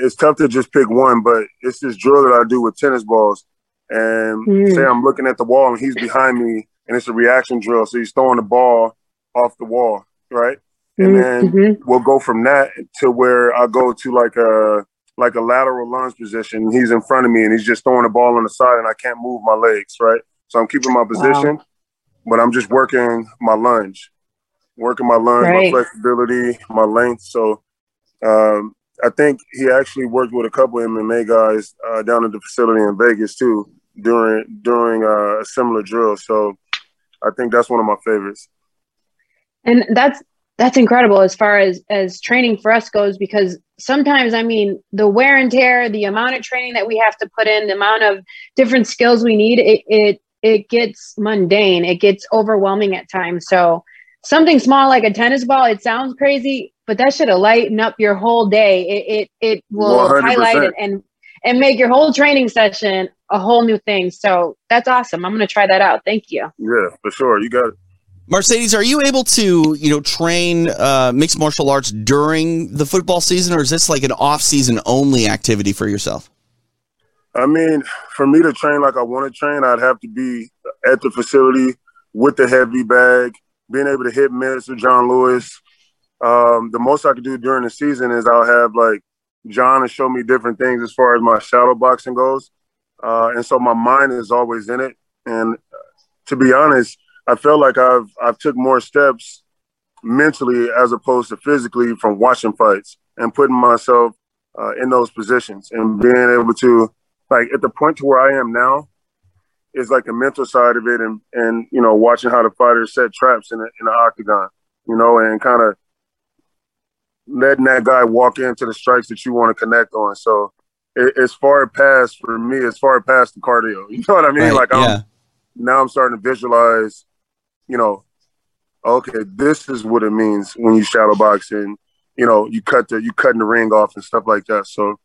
it's tough to just pick one, but it's this drill that I do with tennis balls. And Mm. say I'm looking at the wall and he's behind me, and it's a reaction drill. So he's throwing the ball off the wall, right? And then Mhm. we'll go from that to where I go to like a like a lateral lunge position. He's in front of me and he's just throwing the ball on the side, and I can't move my legs, right? So I'm keeping my position, but I'm just working my lunge, working my lunge, Right. my flexibility, my length. So um, I think he actually worked with a couple MMA guys uh, down at the facility in Vegas too during during uh, a similar drill. So I think that's one of my favorites. and that's that's incredible as far as as training for us goes because sometimes i mean the wear and tear the amount of training that we have to put in the amount of different skills we need it it it gets mundane it gets overwhelming at times so something small like a tennis ball it sounds crazy but that should lighten up your whole day it it, it will 100%. highlight it and and make your whole training session a whole new thing so that's awesome i'm going to try that out thank you Yeah, for sure. You got it. Marcedes, are you able to, you know, train uh, mixed martial arts during the football season, or is this like an off-season only activity for yourself? I mean, for me to train like I want to train, I'd have to be at the facility with the heavy bag, being able to hit minutes with John Lewis. Um, the most I could do during the season is I'll have like John to show me different things as far as my shadow boxing goes. Uh, and so my mind is always in it. And to be honest, I felt like I've I've took more steps mentally as opposed to physically from watching fights and putting myself uh, in those positions and being able to like at the point to where I am now is like the mental side of it and and you know watching how the fighters set traps in the, in the octagon you know and kind of letting that guy walk into the strikes that you want to connect on so it, it's far past for me it's far past the cardio you know what I mean Right, like I'm yeah. now I'm starting to visualize, you know, okay, this is what it means when you shadow box and you know you cut the you cutting the ring off and stuff like that. So,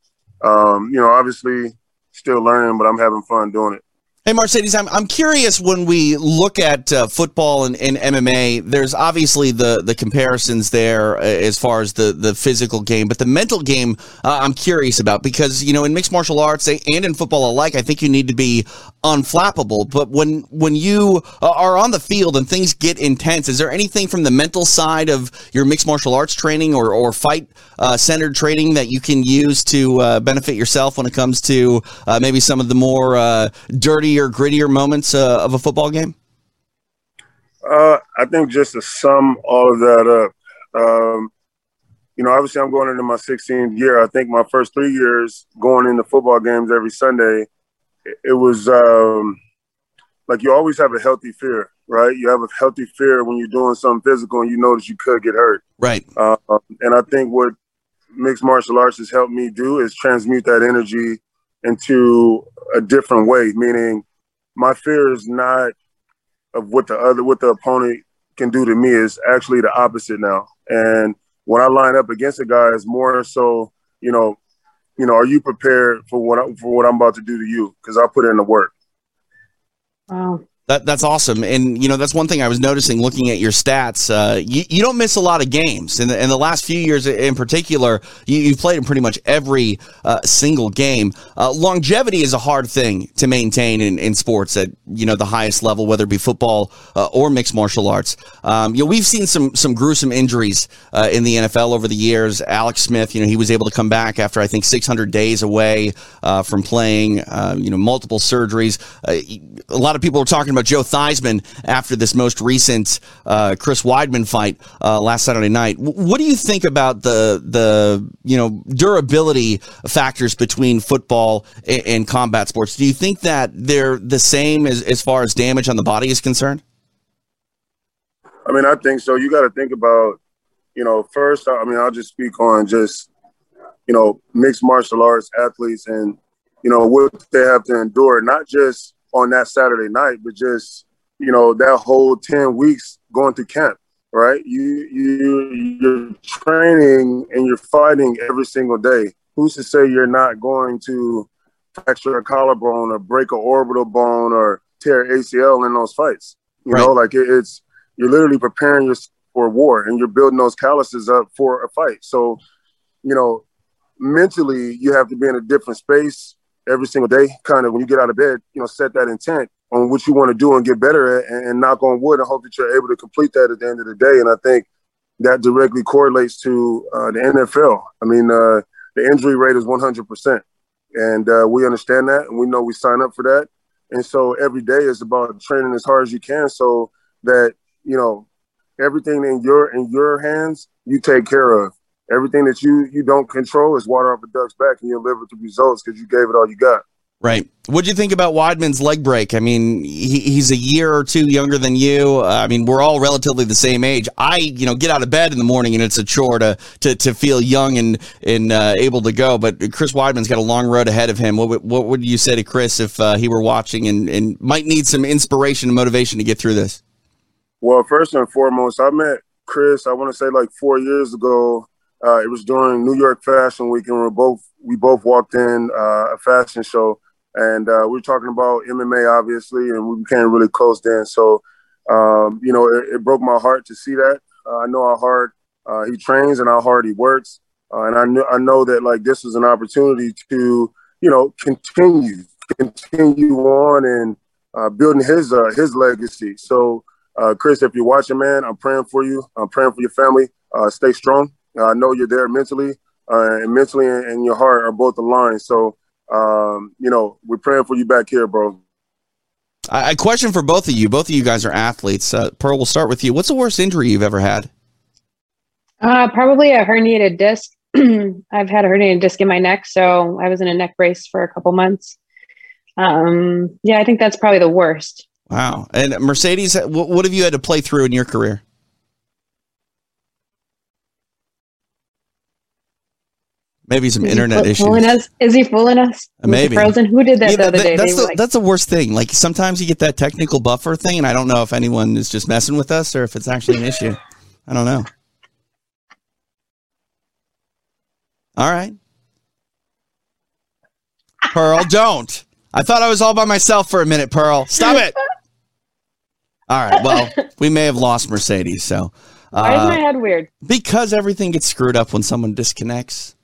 um, you know, obviously still learning, but I'm having fun doing it. Hey, Marcedes, I'm, I'm curious when we look at uh, football and, and MMA, there's obviously the, the comparisons there uh, as far as the, the physical game, but the mental game uh, I'm curious about because, you know, in mixed martial arts and in football alike, I think you need to be unflappable. But when, when you are on the field and things get intense, is there anything from the mental side of your mixed martial arts training or, or fight uh, centered training that you can use to uh, benefit yourself when it comes to uh, maybe some of the more uh, dirtier, grittier moments uh, of a football game? Uh, I think just to sum all of that up, um, you know, obviously I'm going into my 16th year. I think my first three years going into football games every Sunday, it, was um, like you always have a healthy fear, right? You have a healthy fear when you're doing something physical and you know that you could get hurt. Right. Uh, and I think what mixed martial arts has helped me do is transmute that energy into a different way. Meaning, my fear is not of what the other, what the opponent can do to me. Is actually the opposite now. And when I line up against a guy, it's more so, you know, you know, are you prepared for what I, for what I'm about to do to you? Because I put in the work. wow That, that's awesome. And, you know, that's one thing I was noticing looking at your stats. Uh, you, you don't miss a lot of games. In the, in the last few years in particular, you, you've played in pretty much every uh, single game. Uh, longevity is a hard thing to maintain in, in sports at, you know, the highest level, whether it be football uh, or mixed martial arts. Um, you know, we've seen some, some gruesome injuries uh, in the NFL over the years. Alex Smith, you know, he was able to come back after, I think, 600 days away uh, from playing, you know, multiple surgeries. A lot of people were talking about Joe Theismann after this most recent uh, Chris Weidman fight uh, last Saturday night. What do you think about the the you know durability factors between football and, and combat sports? Do you think that they're the same as, as far as damage on the body is concerned? I mean, I think so. You got to think about, you know, first, I mean, I'll just speak on just, you know, mixed martial arts athletes and, you know, what they have to endure, not just on that Saturday night, but just, you know, that whole 10 weeks going to camp, right? You, you, you're training and you're fighting every single day. Who's to say you're not going to fracture a collarbone or break an orbital bone or tear ACL in those fights? You know, like it, it's, you're literally preparing yourself for war and you're building those calluses up for a fight. So, you know, mentally you have to be in a different space every single day. Kind of when you get out of bed, you know, set that intent on what you want to do and get better at, and, and knock on wood and hope that you're able to complete that at the end of the day. And I think that directly correlates to uh, the NFL. I mean, uh, the injury rate is 100%. And uh, we understand that, and we know we sign up for that. And so every day is about training as hard as you can so that, you know, everything in your in your hands you take care of. Everything that you you don't control is water off a duck's back and you'll live with the results because you gave it all you got. Right. What do you think about Weidman's leg break? I mean, he, he's a year or two younger than you. Uh, I mean, we're all relatively the same age. I, you know, get out of bed in the morning and it's a chore to to, to feel young and and uh, able to go. But Chris Weidman's got a long road ahead of him. What would- what would you say to Chris if uh, he were watching and and might need some inspiration and motivation to get through this? Well, first and foremost, I met Chris. I want to say like four years ago. Uh, it was during New York Fashion Week, and we both we both walked in uh, a fashion show, and uh, we were talking about MMA, obviously, and we became really close then. So, um, you know, it, it broke my heart to see that. Uh, I know how hard uh, he trains and how hard he works, uh, and I know I know that like this is an opportunity to you know continue continue on and building his his legacy. So, Chris, if you're watching, man, I'm praying for you. I'm praying for your family. Stay strong. Uh, I know you're there mentally, uh, and mentally and, and your heart are both aligned. So, um, you know, we're praying for you back here, bro. I, I question for both of you. Both of you guys are athletes. Uh, Pearl, we'll start with you. What's the worst injury you've ever had? Uh, probably a herniated disc. I've had a herniated disc in my neck, so I was in a neck brace for a couple months. Um, yeah, I think that's probably the worst. Wow. And Marcedes, what, what have you had to play through in your career? Maybe some Is internet issues. Fooling us? Is he fooling us? Was Maybe. frozen. Who did that Yeah, the other that- day? that's They the like, that's the worst thing. Like sometimes you get that technical buffer thing, and I don't know if anyone is just messing with us or if it's actually an issue. I don't know. All right, Pearl, don't. I thought I was all by myself for a minute. Pearl, stop it. All right. Well, we may have lost Marcedes. So Why is uh, my head weird? because everything gets screwed up when someone disconnects.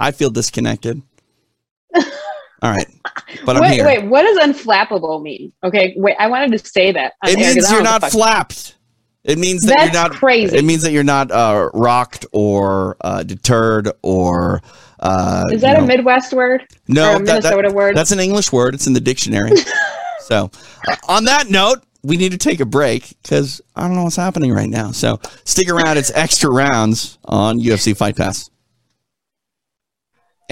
I feel disconnected. All right, but I'm here. wait. What does unflappable mean? Okay, wait. I wanted to say that. It means you're know not what the fuck- flapped. It means that That's you're not crazy. It means that you're not uh, rocked or uh, deterred or. Uh, Is that you a know- Midwest word? No, that- that- Minnesota word? That's an English word. It's in the dictionary. so, uh, on that note, we need to take a break because I don't know what's happening right now. So, stick around. It's extra rounds on UFC Fight Pass.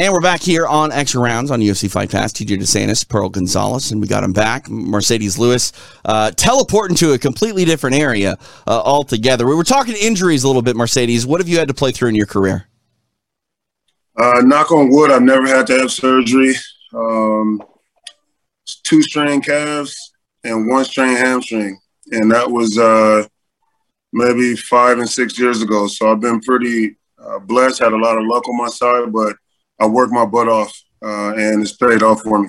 And we're back here on Extra Rounds on UFC Fight Pass. TJ DeSantis, Pearl Gonzalez, and we got him back. Marcedes Lewis, uh, teleporting to a completely different area uh, altogether. We were talking injuries a little bit, Marcedes. What have you had to play through in your career? Uh, knock on wood, I've never had to have surgery. Um, two strained calves and one strained hamstring, and that was uh, maybe five and six years ago. So I've been pretty uh, blessed, had a lot of luck on my side, but I worked my butt off, uh, and it's paid off for me.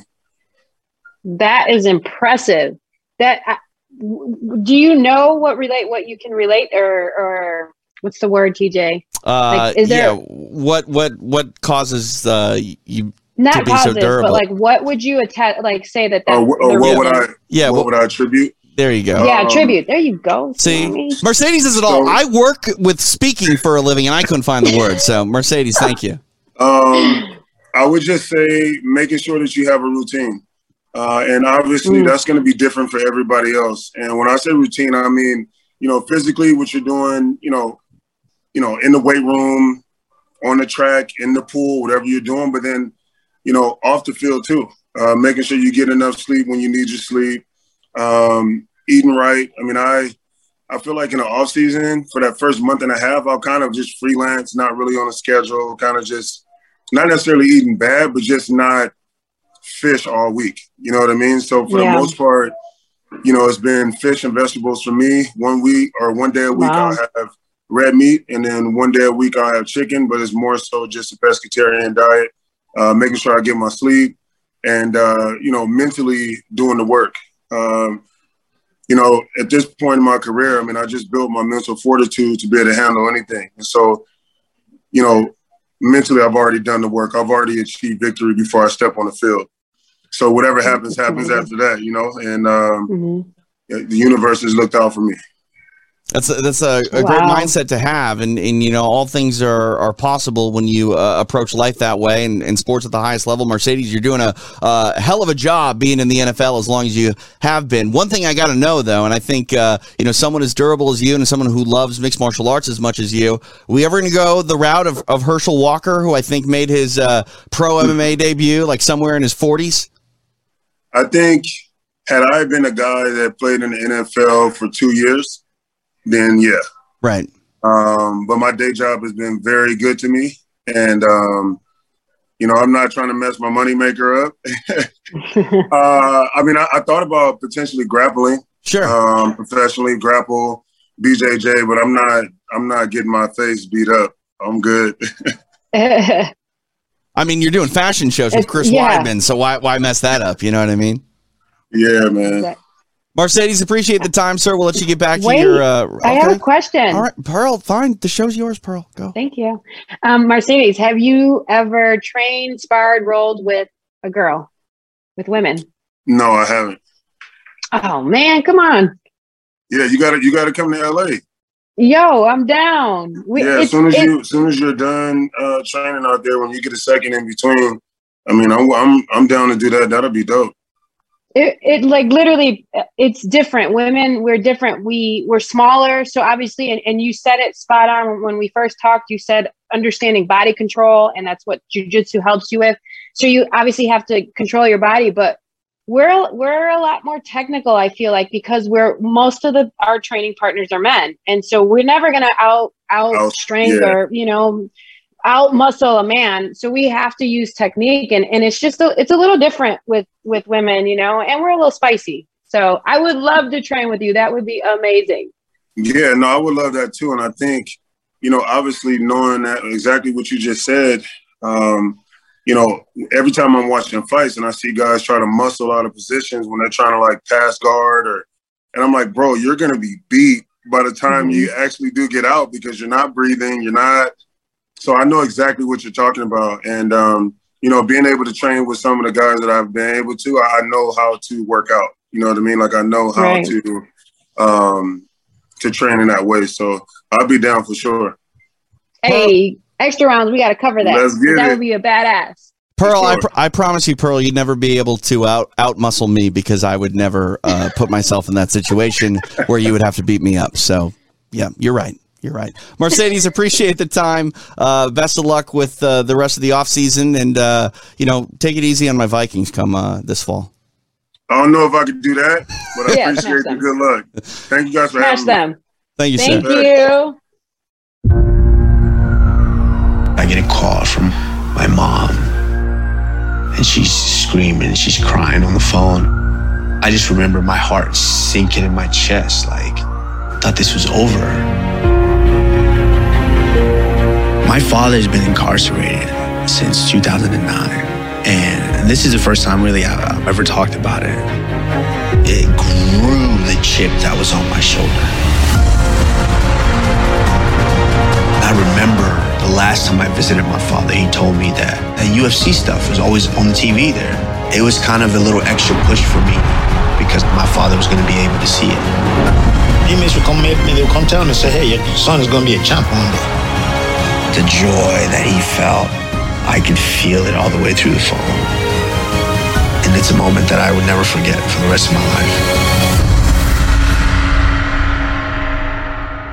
That is impressive. That I- w- w- do you know what relate what you can relate or or what's the word, TJ? Uh, Like, is there- yeah. What what what causes uh, you? Not To be so causes, durable. but like what would you attach? Like say that that Or, wh- or the what would I? Yeah. what Well, would I attribute? there you go. Yeah, Um, tribute. There you go. See, Marcedes does it all. So- I work with speaking for a living, and I couldn't find the word. So, Marcedes, thank you. Um, I would just say making sure that you have a routine. Uh, and obviously, Mm. that's going to be different for everybody else. And when I say routine, I mean, you know, physically what you're doing, you know, you know, in the weight room, on the track, in the pool, whatever you're doing, but then, you know, off the field too. Uh, making sure you get enough sleep when you need your sleep, um, eating right. I mean, I I feel like in the off season for that first month and a half, I'll kind of just freelance, not really on a schedule, kind of just not necessarily eating bad, but just not fish all week. You know what I mean? So for Yeah. the most part, you know, it's been fish and vegetables for me. One week or one day a week, Wow. I'll have red meat, and then one day a week I'll have chicken. But it's more so just a pescatarian diet, uh, making sure I get my sleep, and uh, you know, mentally doing the work. Um, you know, at this point in my career, I mean, I just built my mental fortitude to be able to handle anything. And so, you know, mentally I've already done the work. I've already achieved victory before I step on the field. So whatever happens, happens after that, you know. And um, Mhm. the universe has looked out for me. That's a, that's a, a great mindset to have, and and you know all things are are possible when you uh, approach life that way, and, and sports at the highest level. Marcedes, you're doing a uh, hell of a job being in the NFL as long as you have been. One thing I got to know though, and I think uh, you know someone as durable as you, and someone who loves mixed martial arts as much as you, we ever going to go the route of, of Herschel Walker, who I think made his uh, pro MMA debut like somewhere in his 40s? I think had I been a guy that played in the NFL for two years, then yeah. Right. Um, but my day job has been very good to me, and um, you know I'm not trying to mess my moneymaker up. uh, I mean, I, I thought about potentially grappling Sure. um, professionally, grapple BJJ, but I'm not. I'm not getting my face beat up. I'm good. I mean, you're doing fashion shows with Chris yeah. Weidman, so why why mess that up? You know what I mean? yeah, man. Marcedes, appreciate the time, sir. We'll let you get back to your. Uh, I have a question. All right, Pearl. Fine. The show's yours, Pearl. Go. Thank you. Um, Marcedes, have you ever trained, sparred, rolled with a girl, with women? No, I haven't. Oh man, come on. Yeah, you got to You got to come to LA. Yo, I'm down. We, yeah, as soon as you, as soon as you're done uh, training out there, when you get a second in between, I mean, I'm I'm I'm down to do that. That'll be dope. It, it like literally it's different. Women we're different. We we're smaller. So obviously and, and you said it spot on when we first talked. You said understanding body control and that's what jujitsu helps you with. So you obviously have to control your body but we're we're a lot more technical i feel like because we're most of the our training partners are men. And so we're never going to out out strength yeah. or you know out muscle a man so we have to use technique and, and it's just a, it's a little different with with women you know and we're a little spicy so i would love to train with you that would be amazing Yeah, no, I would love that too. And I think, you know, obviously knowing that exactly what you just said, um, you know, every time I'm watching fights and I see guys try to muscle out of positions when they're trying to like pass guard or, and I'm like, bro, you're gonna be beat by the time you actually do get out because you're not breathing, you're not. So I know exactly what you're talking about, and um, you know, being able to train with some of the guys that I've been able to, I I know how to work out. You know what I mean? Like I know how Right. to um, to train in that way. So I'll be down for sure. hey extra rounds we got to cover that Let's get that it. would be a badass Pearl, I, pr- I promise you, Pearl, you'd never be able to out out muscle me because I would never uh, put myself in that situation where you would have to beat me up. So, yeah, you're right. You're right. Marcedes, appreciate the time. Uh, best of luck with uh, the rest of the off season, and uh, you know, take it easy on my Vikings come uh, this fall. I don't know if I could do that, but I Yeah, appreciate the good luck. Thank you guys for smash having me. them Thank you, thank sir. you I get a call from my mom, and she's screaming, she's crying on the phone. I just remember my heart sinking in my chest, like, I thought this was over. My father's been incarcerated since 2009, and this is the first time really I've ever talked about it. It grew the chip that was on my shoulder. I remember the last time I visited my father, he told me that that UFC stuff was always on the TV there. It was kind of a little extra push for me because my father was going to be able to see it. Teammates would come at me, they would come tell me, say, hey, your son is going to be a champ one day. The joy that he felt, I could feel it all the way through the phone. And it's a moment that I would never forget for the rest of my life.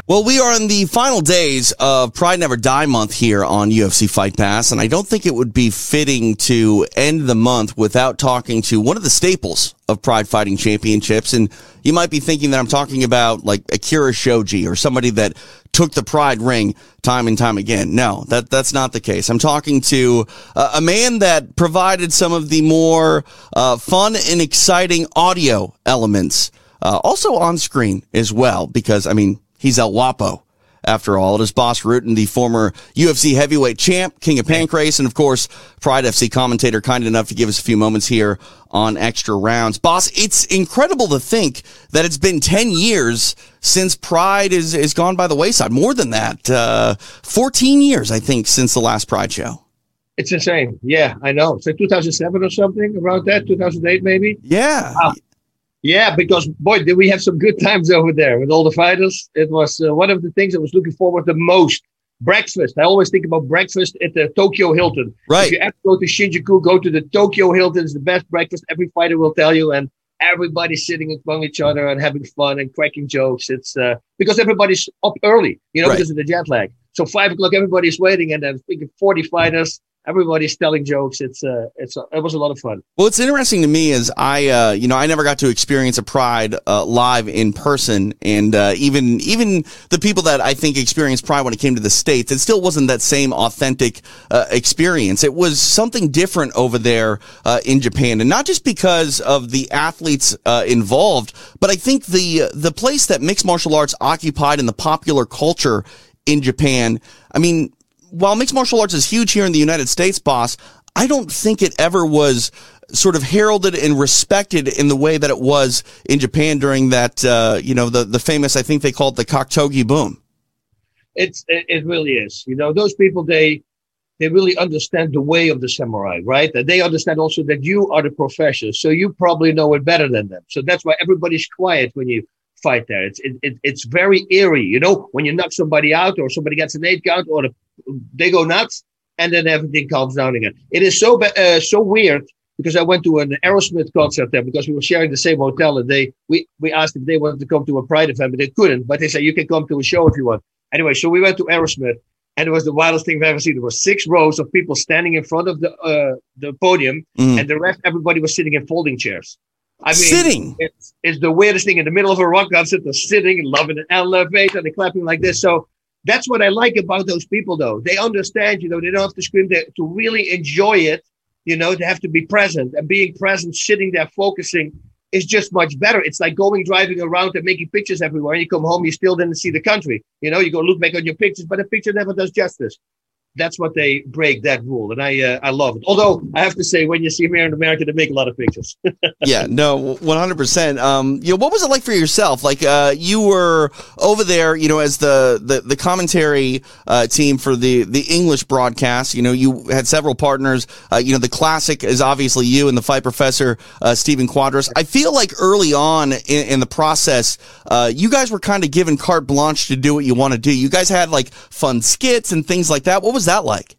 Well, we are in the final days of Pride Never Die month here on UFC Fight Pass, and I don't think it would be fitting to end the month without talking to one of the staples of Pride Fighting Championships. And you might be thinking that I'm talking about like Akira Shoji or somebody that took the Pride ring time and time again. No, that that's not the case. I'm talking to uh, a man that provided some of the more uh, fun and exciting audio elements, uh, also on screen as well, because I mean he's El Guapo after all. It is Bas Rutten, the former UFC heavyweight champ, King of Pancrase, and of course, Pride FC commentator, kind enough to give us a few moments here on Extra Rounds. Bas, it's incredible to think that it's been 10 years since Pride is, is gone by the wayside. More than that, uh, 14 years, I think, since the last Pride show. It's insane. Yeah, I know. It's like 2007 or something, around that, 2008 maybe. Yeah. Wow. Yeah, because boy, did we have some good times over there with all the fighters. It was uh, one of the things I was looking forward the most. Breakfast. I always think about breakfast at the Tokyo Hilton. Right. If you ever go to Shinjuku, go to the Tokyo Hilton. It's the best breakfast. Every fighter will tell you, and everybody's sitting among each other and having fun and cracking jokes. It's uh, because everybody's up early, you know, Right. because of the jet lag. So five o'clock, everybody's waiting, and then thinking forty fighters. Everybody's telling jokes. It's uh, it's uh, it was a lot of fun. Well, what's interesting to me is I, uh, you know, I never got to experience a Pride uh, live in person, and uh, even even the people that I think experienced Pride when it came to the states, it still wasn't that same authentic uh, experience. It was something different over there uh, in Japan, and not just because of the athletes uh, involved, but I think the the place that mixed martial arts occupied in the popular culture in Japan. I mean, while mixed martial arts is huge here in the United States, Bas, I don't think it ever was sort of heralded and respected in the way that it was in Japan during that, uh, you know, the, the famous, I think they called the kakutogi boom. It's it, really is. You know, those people they they really understand the way of the samurai, right? And they understand also that you are the professional, so you probably know it better than them. So that's why everybody's quiet when you fight there. It's it, it, it's very eerie, you know, when you knock somebody out or somebody gets an eight count or the, they go nuts, and then everything calms down again. It is so uh, so weird because I went to an Aerosmith concert there because we were sharing the same hotel, and they we we asked if they wanted to come to a Pride event, but they couldn't. But they said you can come to a show if you want. Anyway, so we went to Aerosmith, and it was the wildest thing I've ever seen. There were six rows of people standing in front of the uh, the podium, Mm. and the rest everybody was sitting in folding chairs. I mean, Sitting? It's, it's the weirdest thing in the middle of a rock concert. They're sitting and loving an elevator, they're clapping like this. So that's what I like about those people, though. They understand, you know, they don't have to scream. They, to really enjoy it, you know, they have to be present. And being present, sitting there, focusing, is just much better. It's like going driving around and making pictures everywhere. And you come home, you still didn't see the country. You know, you go look back on your pictures, but a picture never does justice. That's what they break that rule, and I uh, I love it. Although I have to say, when you see in America, they make a lot of pictures. yeah, no, one hundred percent. Um, you know, what was it like for yourself? Like, uh, you were over there, you know, as the the, the commentary uh, team for the the English broadcast. You know, you had several partners. Uh, you know, the classic is obviously you and the fight professor uh, Stephen Quadros. I feel like early on in, in the process, uh, you guys were kind of given carte blanche to do what you want to do. You guys had like fun skits and things like that. What was that like?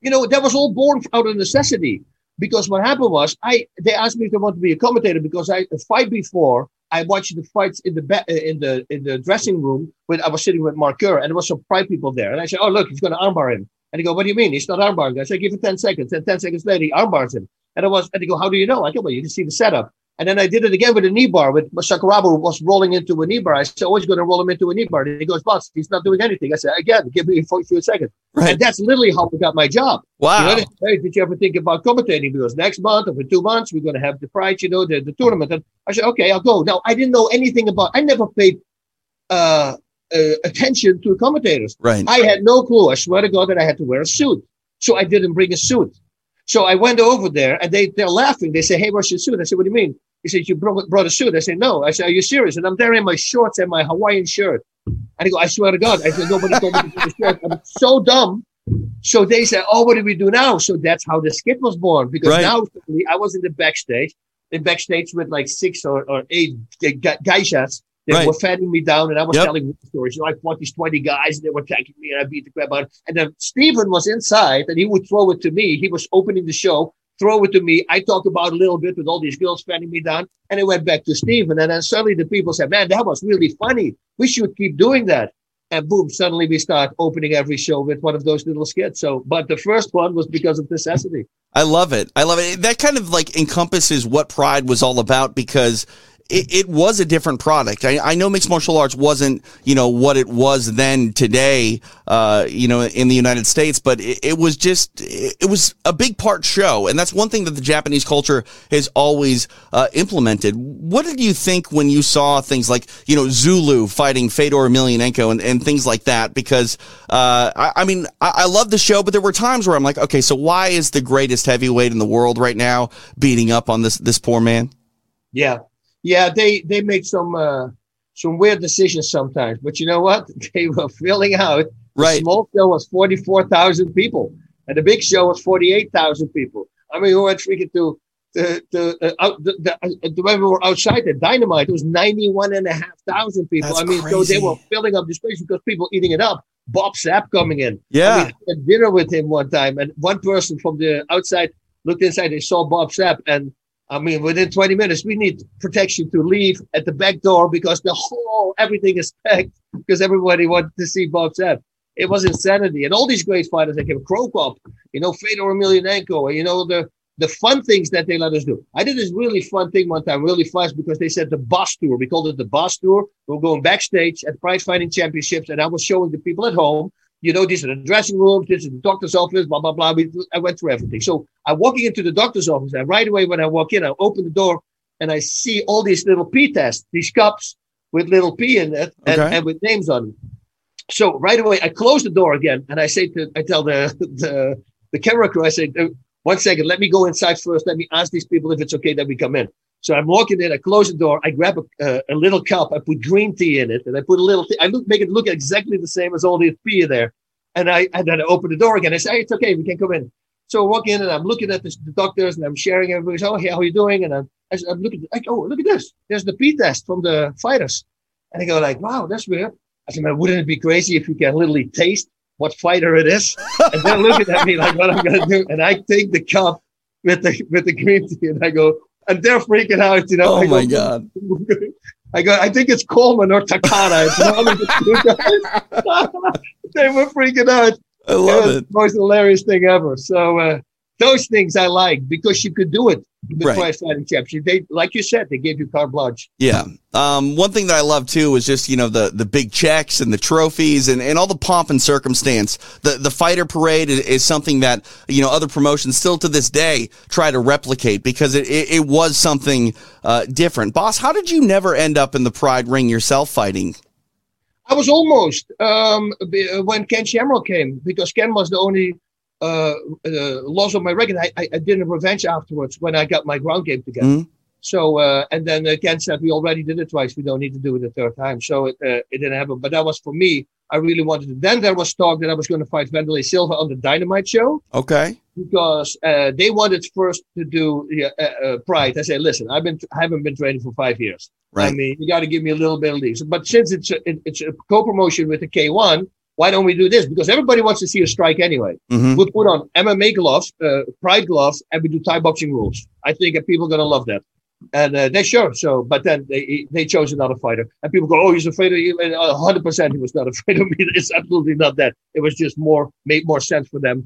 you know, that was all born out of necessity. Because what happened was, I they asked me if I want to be a commentator because I fight before I watched the fights in the ba- uh, in the in the dressing room when I was sitting with Mark and there was some pride people there and I said, oh look, he's going to armbar him. And he go, what do you mean? He's not armbarring. I said, give it ten seconds. And ten seconds later, he armbars him. And I was, and they go, how do you know? I go, well, you can see the setup. And then I did it again with a knee bar with Sakuraba was rolling into a knee bar. I said, oh, he's going to roll him into a knee bar. And he goes, Bas, he's not doing anything. I said, again, give me a few seconds. Right. And that's literally how I got my job. Wow. You know, hey, did you ever think about commentating? Because next month or for two months, we're going to have the prize, you know, the, the tournament. And I said, okay, I'll go. Now, I didn't know anything about, I never paid uh, uh, attention to commentators. Right. I had no clue. I swear to God that I had to wear a suit. So I didn't bring a suit. So I went over there and they, they're laughing. They say, hey, where's your suit? I said, what do you mean? He said, you brought, brought a suit. I said, no. I said, are you serious? And I'm there in my shorts and my Hawaiian shirt. And he go, I swear to God. I said, nobody told me to put a shirt. I'm so dumb. So they said, oh, what do we do now? So that's how the skit was born. Because Right. now suddenly I was in the backstage, in backstage with like six or, or eight ge- ge- geishas. They Right. were fanning me down, and I was Yep. telling stories. You know, I fought these 20 guys, and they were attacking me, and I beat the crap out. And then Stephen was inside, and he would throw it to me. He was opening the show, throw it to me. I talked about a little bit with all these girls fatting me down, and it went back to Stephen. And then suddenly the people said, Man, that was really funny. We should keep doing that. And boom, suddenly we start opening every show with one of those little skits. So, but the first one was because of necessity. I love it. I love it. That kind of like encompasses what Pride was all about because it, it was a different product. I, I know mixed martial arts wasn't, you know, what it was then today, uh, you know, in the United States, but it, it was just, it, was a big part show. And that's one thing that the Japanese culture has always uh, implemented. What did you think when you saw things like, you know, Zulu fighting Fedor Emelianenko and, and things like that? Because, uh, I, I mean, I, I love the show, but there were times where I'm like, okay, so why is the greatest heavyweight in the world right now beating up on this, this poor man? Yeah, yeah, they they made some uh, some weird decisions sometimes, but you know what? They were filling out. Right. The small show was forty four thousand people, and the big show was forty eight thousand people. I mean, we went freaking to the the uh, out the, the, uh, the when we were outside the dynamite, it was ninety one and a half thousand people. That's I mean, so they were filling up the space because people eating it up. Bob Sapp coming in. Yeah. I mean, I had dinner with him one time, and one person from the outside looked inside. They saw Bob Sapp, and I mean, within 20 minutes, we need protection to leave at the back door because the whole everything is packed because everybody wanted to see Bob Sapp. It was insanity, and all these great fighters like him, Cro Cop, you know, Fedor Emelianenko, you know the the fun things that they let us do. I did this really fun thing one time, really fast, because they said the Bas tour. We called it the Bas tour. We were going backstage at Pride Fighting Championships, and I was showing the people at home, you know, these are the dressing rooms, this is the doctor's office, blah, blah, blah. We, I went through everything. So I'm walking into the doctor's office, and right away when I walk in, I open the door and I see all these little P tests, these cups with little P in it and, Okay. and with names on them. So right away, I close the door again, and I say to, I tell the the, the camera crew, I say, "Uh, one second, let me go inside first. Let me ask these people if it's okay that we come in. So I'm walking in, I close the door, I grab a, uh, a little cup, I put green tea in it, and I put a little, tea, I look, make it look exactly the same as all the in there. And I, and then I open the door again. I say, hey, it's okay, we can come in. So I walk in and I'm looking at this, the doctors and I'm sharing everybody's, oh, hey, how are you doing? And I'm, I, am looking, go, oh, look at this. There's the P test from the fighters. And I go like, wow, that's weird. I said, man, wouldn't it be crazy if you can literally taste what fighter it is? And they're looking at me like, what I'm going to do. And I take the cup with the, with the green tea and I go, and they're freaking out, you know. Oh go, my God. I go, I think it's Coleman or Takada. It's one of the two guys. they were freaking out. I love it. the most hilarious thing ever. So uh, those things I like because you could do it with Right. fighting championship. They, like you said, they gave you carte blanche. Yeah. Um, one thing that I love too is just, you know, the, the big checks and the trophies and, and all the pomp and circumstance. The, the fighter parade is, is something that, you know, other promotions still to this day try to replicate because it, it, it was something, uh, different. Bas, how did you never end up in the pride ring yourself fighting? I was almost um, when Ken Shamrock came because Ken was the only uh, uh, loss on my record. I, I, I did a revenge afterwards when I got my ground game together. Mhm. So uh, and then Ken said we already did it twice. We don't need to do it a third time. So it uh, it didn't happen. But that was for me. I really wanted to. Then there was talk that I was going to fight Wanderlei Silva on the Dynamite show Okay. because uh, they wanted first to do uh, uh, Pride. I said, listen, I've been I haven't been training for five years. I Right. mean, you got to give me a little bit of leave. But since it's a, it, it's a co-promotion with the K1, why don't we do this? Because everybody wants to see a strike anyway. Mhm. We put on MMA gloves, uh, Pride gloves, and we do Thai boxing rules. I think that people are gonna love that. And uh, they sure so, but then they they chose another fighter, and people go, "Oh, he's afraid of you." Uh, hundred percent, he was not afraid of me. It's absolutely not that. It was just more made more sense for them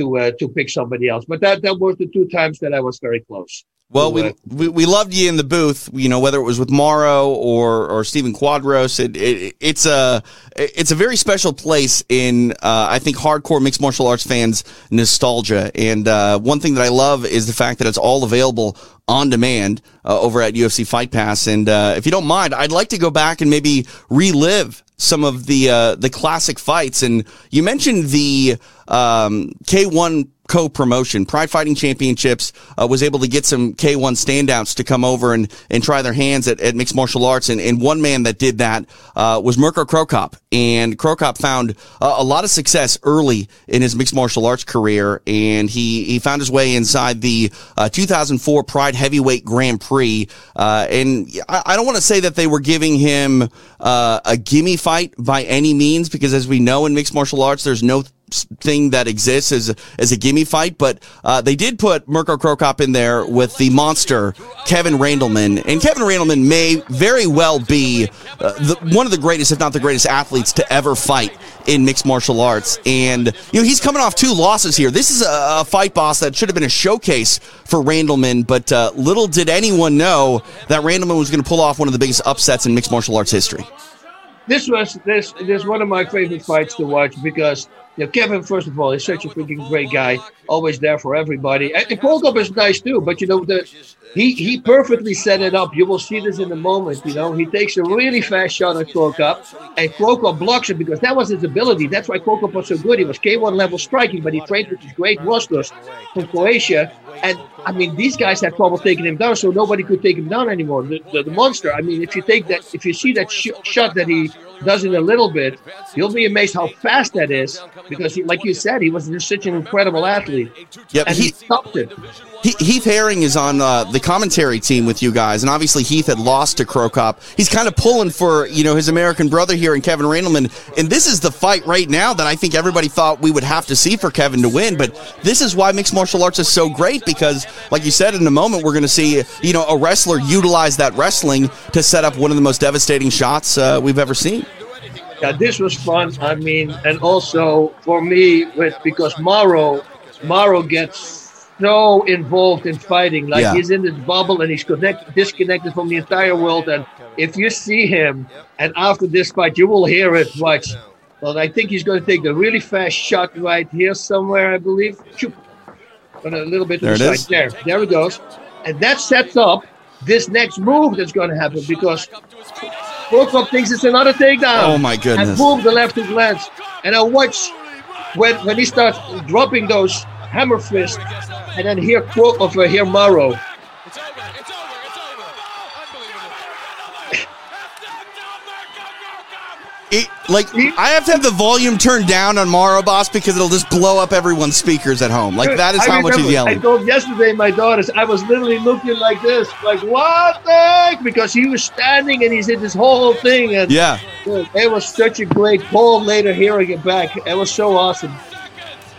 to uh, to pick somebody else. But that that was the two times that I was very close. Well, we, uh, we we loved you in the booth. You know, whether it was with Mauro or or Stephen Quadros, it, it it's a it's a very special place in uh, I think hardcore mixed martial arts fans nostalgia. And uh, one thing that I love is the fact that it's all available on demand uh, over at UFC Fight Pass. And uh, if you don't mind, I'd like to go back and maybe relive some of the uh, the classic fights. And you mentioned the um, K1 co-promotion. Pride Fighting Championships uh, was able to get some K1 standouts to come over and, and try their hands at, at mixed martial arts. And, and one man that did that uh, was Mirko Cro Cop. And Cro Cop found uh, a lot of success early in his mixed martial arts career. And he, he found his way inside the uh, 2004 Pride Heavyweight Grand Prix. Uh, and I, I don't want to say that they were giving him uh, a gimme fight by any means, because as we know in mixed martial arts, there's no thing that exists as a, as a gimme fight, but uh, they did put Mirko Cro Cop in there with the monster Kevin Randleman, and Kevin Randleman may very well be uh, the, one of the greatest, if not the greatest, athletes to ever fight in mixed martial arts. And you know he's coming off two losses here. This is a, a fight Bas that should have been a showcase for Randleman, but uh, little did anyone know that Randleman was going to pull off one of the biggest upsets in mixed martial arts history. this was this this one of my favorite fights to watch because you know, Kevin, first of all, is such a freaking great guy, always there for everybody. And, and Volkov is nice too, but you know the he he perfectly set it up. You will see this in a moment. You know, he takes a really fast shot at Cro Cop, and Cro Cop blocks it because that was his ability. That's why Cro Cop was so good. He was K1 level striking, but he trained with these great wrestlers from Croatia. And I mean, these guys had trouble taking him down, so nobody could take him down anymore. The, the, the monster. I mean, if you take that, if you see that sh- shot that he does in a little bit, you'll be amazed how fast that is. Because, he, like you said, he was just such an incredible athlete. Yep, and he- he stopped it. He, Heath Herring is on uh, the commentary team with you guys, and obviously Heath had lost to Cro Cop. He's kind of pulling for you know his American brother here in Kevin Randleman, and this is the fight right now that I think everybody thought we would have to see for Kevin to win. But this is why mixed martial arts is so great because, like you said, in a moment we're going to see you know a wrestler utilize that wrestling to set up one of the most devastating shots uh, we've ever seen. Yeah, this was fun. I mean, and also for me, with because Mauro, Mauro gets so involved in fighting. Like Yeah. he's in this bubble and he's connect, disconnected from the entire world. And if you see him, and after this fight, you will hear it. Watch. Well, I think he's going to take a really fast shot right here somewhere, I believe. Shoot. On a little bit to There the it side. is. There, there it goes. And that sets up this next move that's going to happen because Volkov thinks it's another takedown. Oh, my goodness. And boom, the left hook lands. And I watch when when he starts dropping those hammer fists, and then here quote of uh, here Mauro. It, like I have to have the volume turned down on Mauro Bas because it'll just blow up everyone's speakers at home. Like that is I how much he's remember, I yelling. told yesterday my daughters I was literally looking like this, like what the heck? Because he was standing and he did this whole thing, and Yeah. dude, it was such a great call. Later hearing it back, it was so awesome.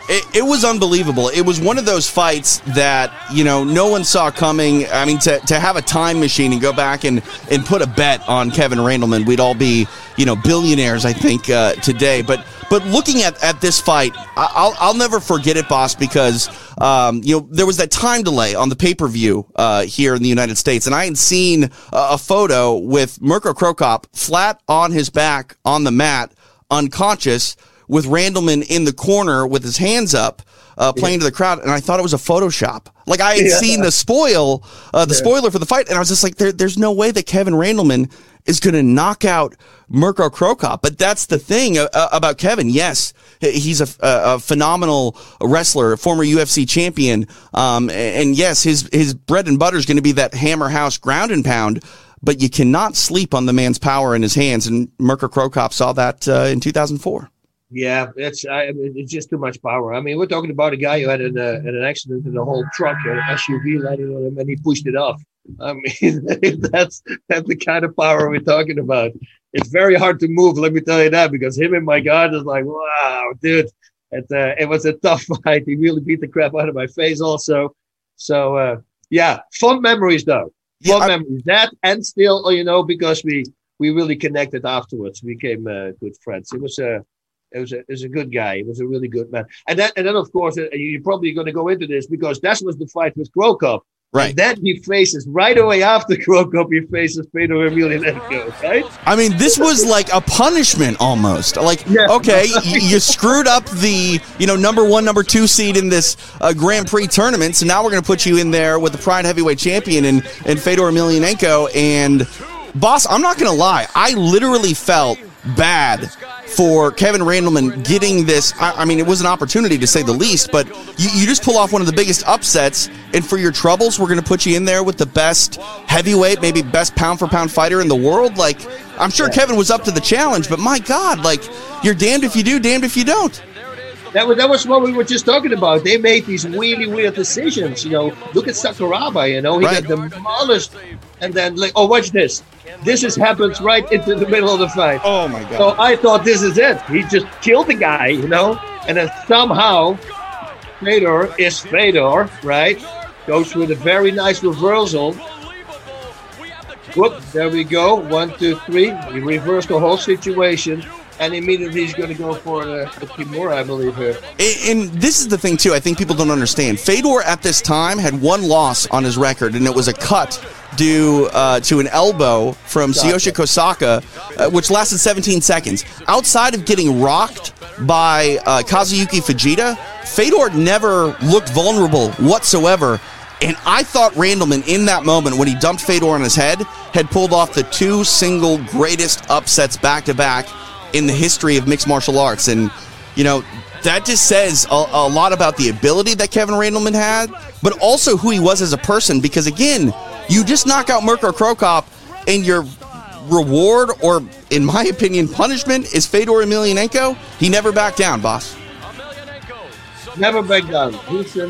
It, it was unbelievable. It was one of those fights that you know no one saw coming. I mean, to, to have a time machine and go back and, and put a bet on Kevin Randleman, we'd all be you know billionaires, I think, uh, today. But but looking at, at this fight, I'll I'll never forget it, Bas, because um, you know there was that time delay on the pay per view uh, here in the United States, and I had seen a, a photo with Mirko Cro Cop flat on his back on the mat, unconscious with Randleman in the corner with his hands up, uh, playing to the crowd, and I thought it was a Photoshop. Like I had Yeah. seen the spoil, uh, the Yeah. spoiler for the fight, and I was just like, there, "There's no way that Kevin Randleman is going to knock out Mirko Cro Cop." But that's the thing uh, uh, about Kevin. Yes, he's a, a, phenomenal wrestler, a former UFC champion, um, and, and yes, his his bread and butter is going to be that hammer house ground and pound. But you cannot sleep on the man's power in his hands, and Mirko Cro Cop saw that uh, in 2004. Yeah, it's I, mean, it's just too much power. I mean, we're talking about a guy who had an, uh, an accident in a whole truck, an SUV landed on him, and he pushed it off. I mean, that's that's the kind of power we're talking about. It's very hard to move, let me tell you that, because him and my guard is like, wow, dude. It, uh, it was a tough fight. He really beat the crap out of my face, also. So, uh, yeah, fun memories though. Fun memories. That and still, you know, because we we really connected afterwards. We became uh, good friends. It was a it was a it was a good guy. He was a really good man. And then and then of course uh, you're probably going to go into this because that was the fight with Cro Cop. Right. And then he faces right away after Cro Cop, he faces Fedor Emelianenko, right? I mean, this was like a punishment almost. Like, okay, y- you screwed up the you know number one, number two seed in this uh, Grand Prix tournament, so now we're going to put you in there with the Pride Heavyweight Champion and and Fedor Emelianenko. And Bas, I'm not going to lie, I literally felt bad for Kevin Randleman getting this. I, I mean, it was an opportunity to say the least, but you, you just pull off one of the biggest upsets, and for your troubles, we're going to put you in there with the best heavyweight, maybe best pound for pound fighter in the world. Like, I'm sure Kevin was up to the challenge, but my God, like, you're damned if you do, damned if you don't. That was that was what we were just talking about. They made these really weird decisions. You know, look at Sakuraba. You know, he Right. got demolished, and then like, oh, watch this. This is happens right into the middle of the fight. Oh my god! So I thought this is it. He just killed the guy. You know, and then somehow Fedor is Fedor, right? Goes with a very nice reversal. Whoop, there we go. One, two, three. He reversed the whole situation. And immediately he's going to go for the, the Kimura, I believe, here. And, and this is the thing too. I think people don't understand. Fedor at this time had one loss on his record, and it was a cut due uh, to an elbow from Tsuyoshi Kosaka, uh, which lasted 17 seconds. Outside of getting rocked by uh, Kazuyuki Fujita, Fedor never looked vulnerable whatsoever. And I thought Randleman in that moment when he dumped Fedor on his head had pulled off the two single greatest upsets back to back in the history of mixed martial arts. And, you know, that just says a, a lot about the ability that Kevin Randleman had, but also who he was as a person. Because again, you just knock out Mirko Cro Cop, and your reward, or in my opinion, punishment, is Fedor Emelianenko. He never backed down, Bas. Never back down. He's uh,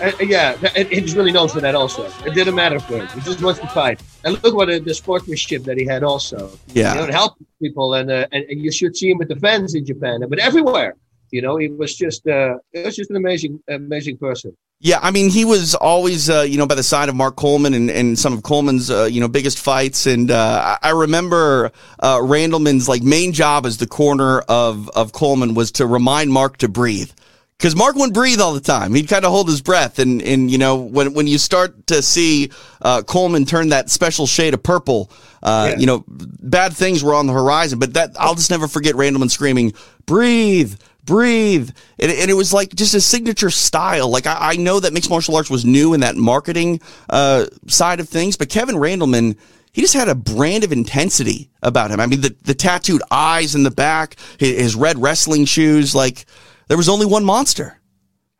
uh, yeah, and he's really known for that also. It didn't matter for him. He just wants to fight. And look what uh, the sportsmanship that he had also. Yeah. You know, it helped people, and, uh, and and you should see him with the fans in Japan, but everywhere. You know, he was just uh, it was just an amazing, amazing person. Yeah, I mean, he was always, uh, you know, by the side of Mark Coleman and, and some of Coleman's, uh, you know, biggest fights. And uh, I I remember uh, Randleman's like main job as the corner of of Coleman was to remind Mark to breathe. Because Mark wouldn't breathe all the time. He'd kind of hold his breath, and and you know when when you start to see uh, Coleman turn that special shade of purple, uh, Yeah. you know bad things were on the horizon. But that I'll just never forget Randleman screaming, "Breathe, breathe," and, and it was like just a signature style. Like I, I know that mixed martial arts was new in that marketing uh, side of things, but Kevin Randleman. He just had a brand of intensity about him. I mean, the, the tattooed eyes in the back, his, his red wrestling shoes, like there was only one monster.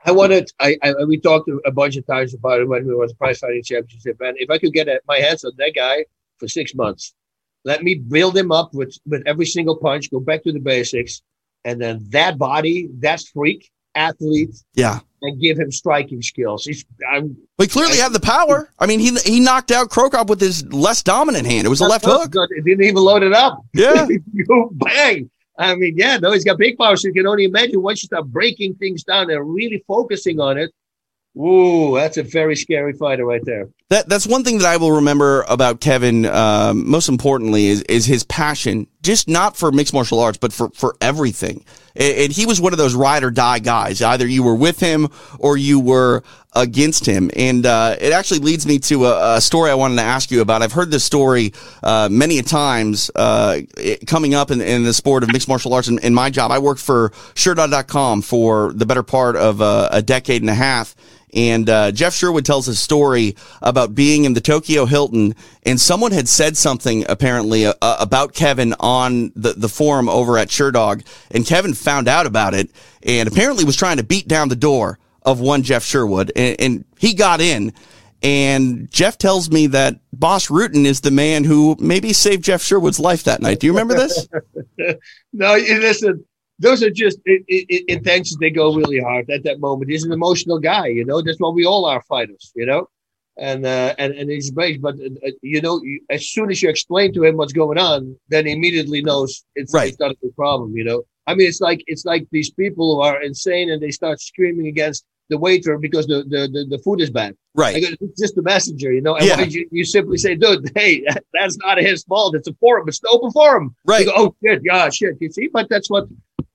I wanted. I, I we talked a bunch of times about it when we was Pride Fighting Championship, and if I could get a, my hands on that guy for six months, let me build him up with with every single punch, go back to the basics, and then that body, that freak athlete, Yeah. and give him striking skills. He's I'm he clearly had the power. I mean, he he knocked out Cro Cop with his less dominant hand. It was a left hook. It didn't even load it up. Yeah. Bang. I mean, yeah, no, he's got big power. So you can only imagine once you start breaking things down and really focusing on it. Ooh, that's a very scary fighter right there. That that's one thing that I will remember about Kevin. Um, most importantly, is is his passion, just not for mixed martial arts, but for for everything. And, he was one of those ride or die guys. Either you were with him or you were against him. And uh, it actually leads me to a, a story I wanted to ask you about. I've heard this story uh, many a times uh, coming up in, in the sport of mixed martial arts. In, in my job, I worked for Sherdog.com for the better part of uh, a decade and a half. And uh, Jeff Sherwood tells a story about being in the Tokyo Hilton, and someone had said something apparently uh, about Kevin on the, the forum over at Sherdog, and Kevin found out about it, and apparently was trying to beat down the door of one Jeff Sherwood, and, and he got in. And Jeff tells me that Bas Rutten is the man who maybe saved Jeff Sherwood's life that night. Do you remember this? no, you listen, those are just i i i- intentions. They go really hard at that moment. He's an emotional guy, you know. That's what we all are fighters, you know. And uh, and and he's brave, but uh, you know, you, as soon as you explain to him what's going on, then he immediately knows it's, Right. it's not a big problem, you know. I mean, it's like it's like these people who are insane and they start screaming against the waiter because the the, the, the food is bad. Right. Like, it's just the messenger, you know. And Yeah. you, you simply say, dude, hey, that's not his fault. It's a forum. It's open forum. Right. You go, oh shit, yeah, shit. You see, but that's what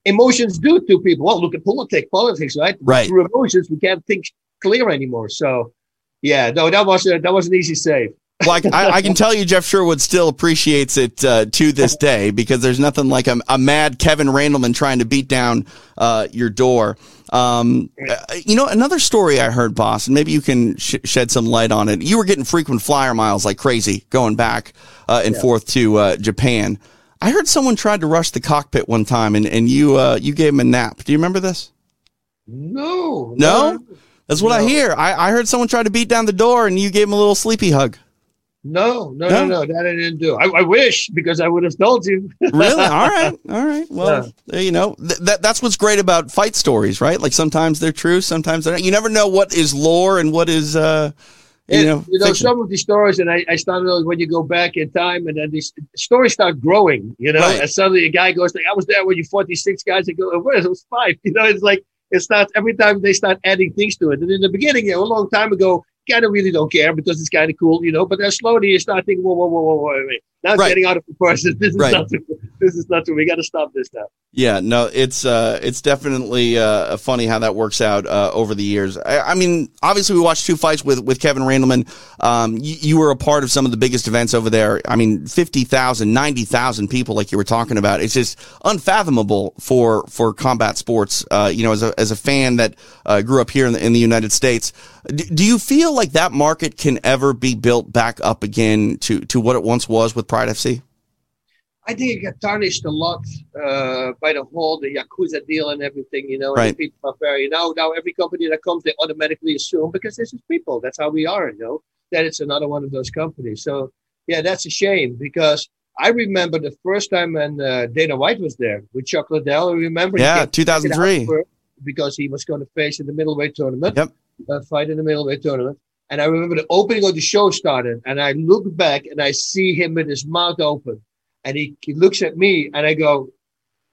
emotions do to people. Well, look at politics, politics, right? Right. Through emotions, we can't think clear anymore. So, yeah, no, that was a, that was an easy save. like I, I can tell you, Jeff Sherwood still appreciates it uh, to this day because there's nothing like a, a mad Kevin Randleman trying to beat down uh, your door. Um, uh, you know, another story I heard, Bas, and maybe you can sh- shed some light on it. You were getting frequent flyer miles like crazy going back uh, and forth to uh, Japan. I heard someone tried to rush the cockpit one time, and, and you uh, you gave him a nap. Do you remember this? No, No, that's what I hear. I, I heard someone try to beat down the door, and you gave him a little sleepy hug. no, no, No? no, no, that I didn't do. I, I wish because I would have told you. really? All right. All right. Well, there you know, th- that that's what's great about fight stories, right? Like sometimes they're true, sometimes they're not. You never know what is lore and what is uh You And, know, you know, some of these stories, and I, I started when you go back in time, and then these stories start growing. You know, Right. and suddenly a guy goes, like, "I was there when you fought these six guys." I go, "Where? It was five. You know, it's like it starts every time they start adding things to it. And in the beginning, you know, a long time ago, kind of really don't care because it's kind of cool, you know. But then slowly you start thinking, "Whoa, whoa, whoa, whoa, whoa, wait. Now it's Right. getting out of proportion. This is Right. not. True. This is not true. We got to stop this now." Yeah, no, it's uh, it's definitely uh, funny how that works out uh, over the years. I, I mean, obviously, we watched two fights with with Kevin Randleman. Um, you, you were a part of some of the biggest events over there. I mean, 50,000, 90,000 people, like you were talking about. It's just unfathomable for for combat sports. Uh, you know, as a as a fan that uh, grew up here in the, in the United States, do, do you feel like that market can ever be built back up again to to what it once was with Pride FC? I think it got tarnished a lot uh, by the whole the yakuza deal and everything. You know, Right. people are very now. Now every company that comes, they automatically assume because this is people. That's how we are. You know, that it's another one of those companies. So yeah, that's a shame because I remember the first time when uh, Dana White was there with Chuck Liddell. I remember Yeah, came 2003. Because he was going to face in the middleweight tournament. Yep. Uh, fight in the middleweight tournament. And I remember the opening of the show started, and I look back and I see him with his mouth open, and he, he looks at me, and I go,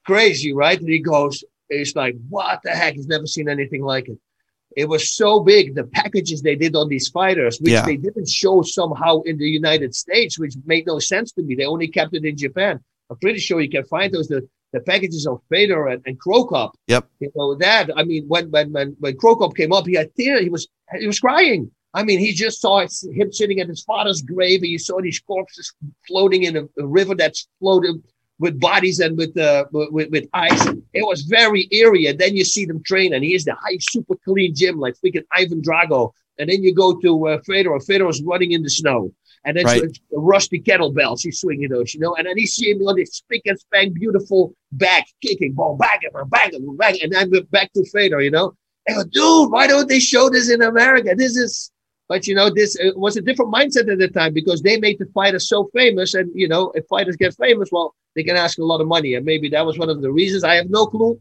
"Crazy, right?" And he goes, "He's like, what the heck? He's never seen anything like it." It was so big. The packages they did on these fighters, which Yeah. they didn't show somehow in the United States, which made no sense to me. They only kept it in Japan. I'm pretty sure you can find those the, the packages of Fedor and, and Cro Cop. Yep. You know that. I mean, when when when when Cro Cop came up, he had tears. He was he was crying. I mean, he just saw him sitting at his father's grave, and you saw these corpses floating in a, a river that's floated with bodies and with, uh, with with ice. It was very eerie. And then you see them train, and he is the high, super clean gym like freaking Ivan Drago. And then you go to uh, Fedor, and Fedor is running in the snow. And then Right. rusty kettlebells, he's swinging those, you know. And then you see him on this spick and span, beautiful back kicking, ball, bang, bang, bang, bang. And then back to Fedor, you know. I go, dude, why don't they show this in America? This is, but you know, this uh, was a different mindset at the time because they made the fighters so famous. And, you know, if fighters get famous, well, they can ask a lot of money. And maybe that was one of the reasons. I have no clue.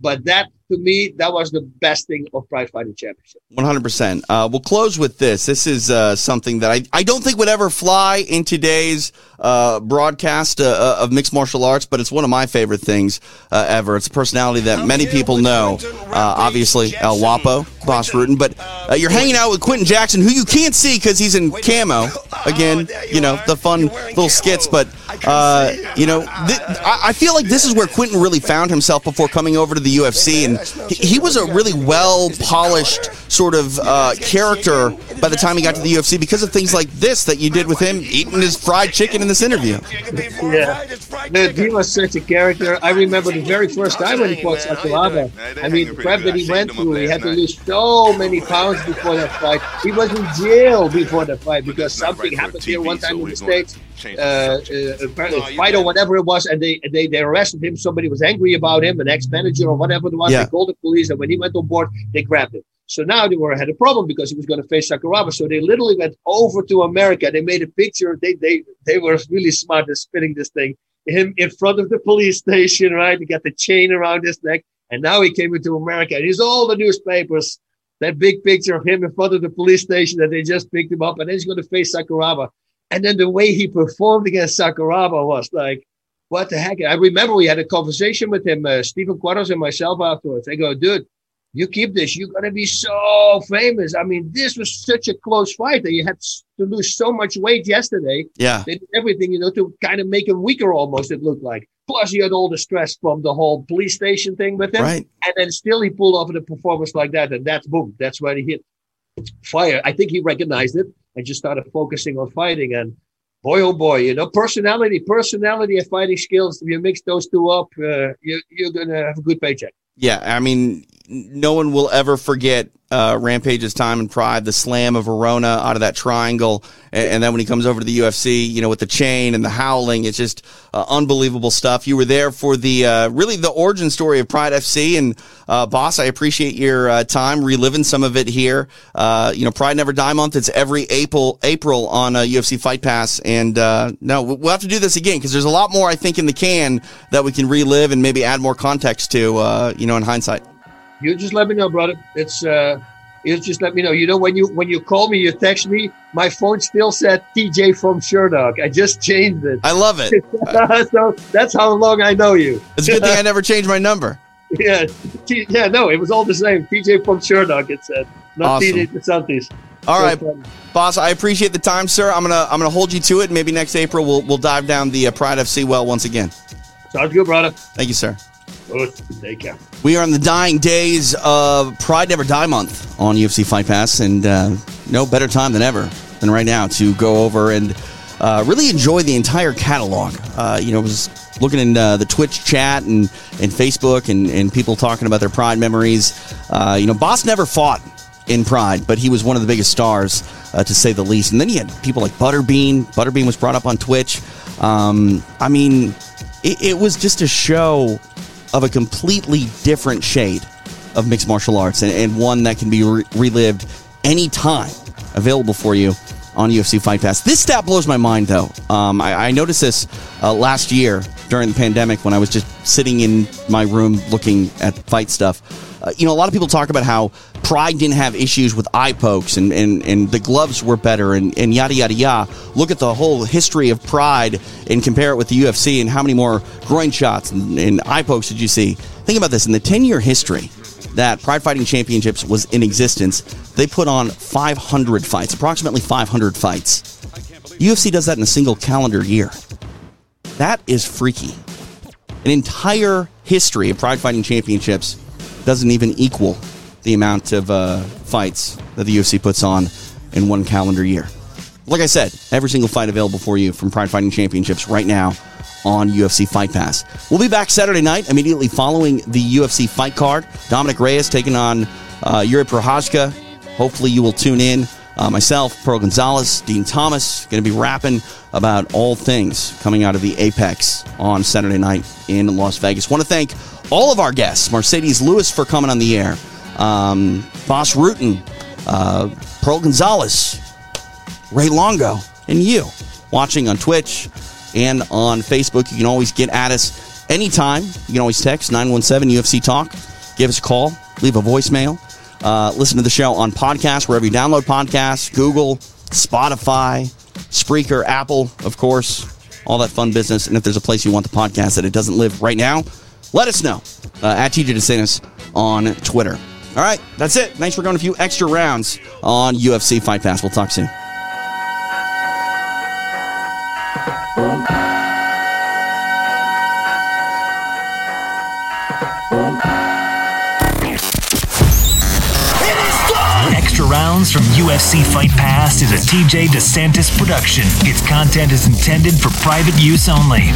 But that, to me, that was the best thing of Pride Fighting Championship. One hundred percent. Uh, We'll close with this. This is uh, something that I, I don't think would ever fly in today's uh, broadcast uh, of mixed martial arts, but it's one of my favorite things uh, ever. It's a personality that many people know. Uh, obviously, El Guapo, Bas Rutten, but uh, you're hanging out with Quinton Jackson, who you can't see because he's in camo. Again, you know the fun little skits, but uh, you know th- I, I feel like this is where Quinton really found himself before coming over to the UFC, and he, he was a really well polished sort of uh, character by the time he got to the UFC because of things like this that you did with him eating his fried chicken in this interview. Yeah. Dude, he was such a character. I remember the very first time when he fought Sakuraba. I mean, the prep that he went through, he had to lose so many pounds before that fight. He was in jail before the fight because something happened here one time in the States. Uh, uh, fight or whatever it was, and they, they they arrested him. Somebody was angry about him, an ex-manager or whatever it was. Yeah. They called the police, and when he went on board, they grabbed him. So now they were had a problem because he was going to face Sakuraba. So they literally went over to America. They made a picture. They they they were really smart at spinning this thing. Him in front of the police station, right? He got the chain around his neck, and now he came into America. And he's all the newspapers. That big picture of him in front of the police station that they just picked him up, and then he's going to face Sakuraba. And then the way he performed against Sakuraba was like, what the heck? I remember we had a conversation with him, uh, Stephen Quadros and myself afterwards. I go, dude, you keep this, you're gonna be so famous. I mean, this was such a close fight that you had to lose so much weight yesterday. Yeah. They did everything, you know, to kind of make him weaker almost, it looked like. Plus, he had all the stress from the whole police station thing with him. Right. And then still he pulled off a performance like that, and that's boom. That's where he hit fire. I think he recognized it and just started focusing on fighting. And boy, oh boy, you know, personality, personality and fighting skills. If you mix those two up, uh, you, you're gonna have a good paycheck. Yeah, I mean, no one will ever forget uh, Rampage's time in Pride, the slam of Arona out of that triangle, and, and then when he comes over to the UFC, you know, with the chain and the howling, it's just uh, unbelievable stuff. You were there for the uh, really the origin story of Pride FC, and uh, Bas, I appreciate your uh, time reliving some of it here. Uh, you know, Pride Never Die Month. It's every April April on UFC Fight Pass, and uh, no, we'll have to do this again because there's a lot more I think in the can that we can relive and maybe add more context to. Uh, you know, in hindsight. You just let me know, brother. It's uh, was just let me know. You know, when you when you call me, you text me, my phone still said TJ from Sherdog. I just changed it. I love it. so that's how long I know you. It's a good thing I never changed my number. yeah, T- yeah, no, it was all the same. TJ from Sherdog, it said, not Awesome. TJ DeSantis. All So Bas. I appreciate the time, sir. I'm gonna I'm gonna hold you to it. Maybe next April we'll we'll dive down the uh, Pride FC well once again. Sounds good, brother. Thank you, sir. We are in the dying days of Pride Never Die Month on UFC Fight Pass, and uh, no better time than ever than right now to go over and uh, really enjoy the entire catalog. Uh, you know, I was looking in uh, the Twitch chat and, and Facebook and, and people talking about their Pride memories. Uh, you know, Bas never fought in Pride, but he was one of the biggest stars, uh, to say the least. And then you had people like Butterbean. Butterbean was brought up on Twitch. Um, I mean, it, it was just a show of a completely different shade of mixed martial arts and, and one that can be re- relived anytime available for you on UFC Fight Pass. This stat blows my mind, though. Um, I, I noticed this uh, last year during the pandemic when I was just sitting in my room looking at fight stuff. Uh, you know, a lot of people talk about how Pride didn't have issues with eye pokes and, and, and the gloves were better and, and yada, yada, yada. Look at the whole history of Pride and compare it with the UFC and how many more groin shots and, and eye pokes did you see? Think about this in the 10 year history that Pride Fighting Championships was in existence, they put on 500 fights, approximately 500 fights. UFC does that in a single calendar year. That is freaky. An entire history of Pride Fighting Championships doesn't even equal the amount of uh, fights that the UFC puts on in one calendar year. Like I said, every single fight available for you from Pride Fighting Championships right now on UFC Fight Pass. We'll be back Saturday night immediately following the UFC fight card. Dominick Reyes taking on uh, Jiri Prochazka. Hopefully, you will tune in. Uh, myself, Pearl Gonzalez, Din Thomas, going to be rapping about all things coming out of the Apex on Saturday night in Las Vegas. Want to thank all of our guests Marcedes Lewis for coming on the air, um, Bas Rutten, uh, Pearl Gonzalez, Ray Longo, and you watching on Twitch and on Facebook. You can always get at us anytime. You can always text 917 UFC Talk. Give us a call, leave a voicemail. Uh, listen to the show on podcast, wherever you download podcasts Google, Spotify, Spreaker, Apple, of course, all that fun business. And if there's a place you want the podcast that it doesn't live right now, let us know uh, at TJ DeSantis on Twitter. All right, that's it. Thanks for going a few extra rounds on UFC Fight Pass. We'll talk soon. From UFC Fight Pass is a TJ DeSantis production. Its content is intended for private use only.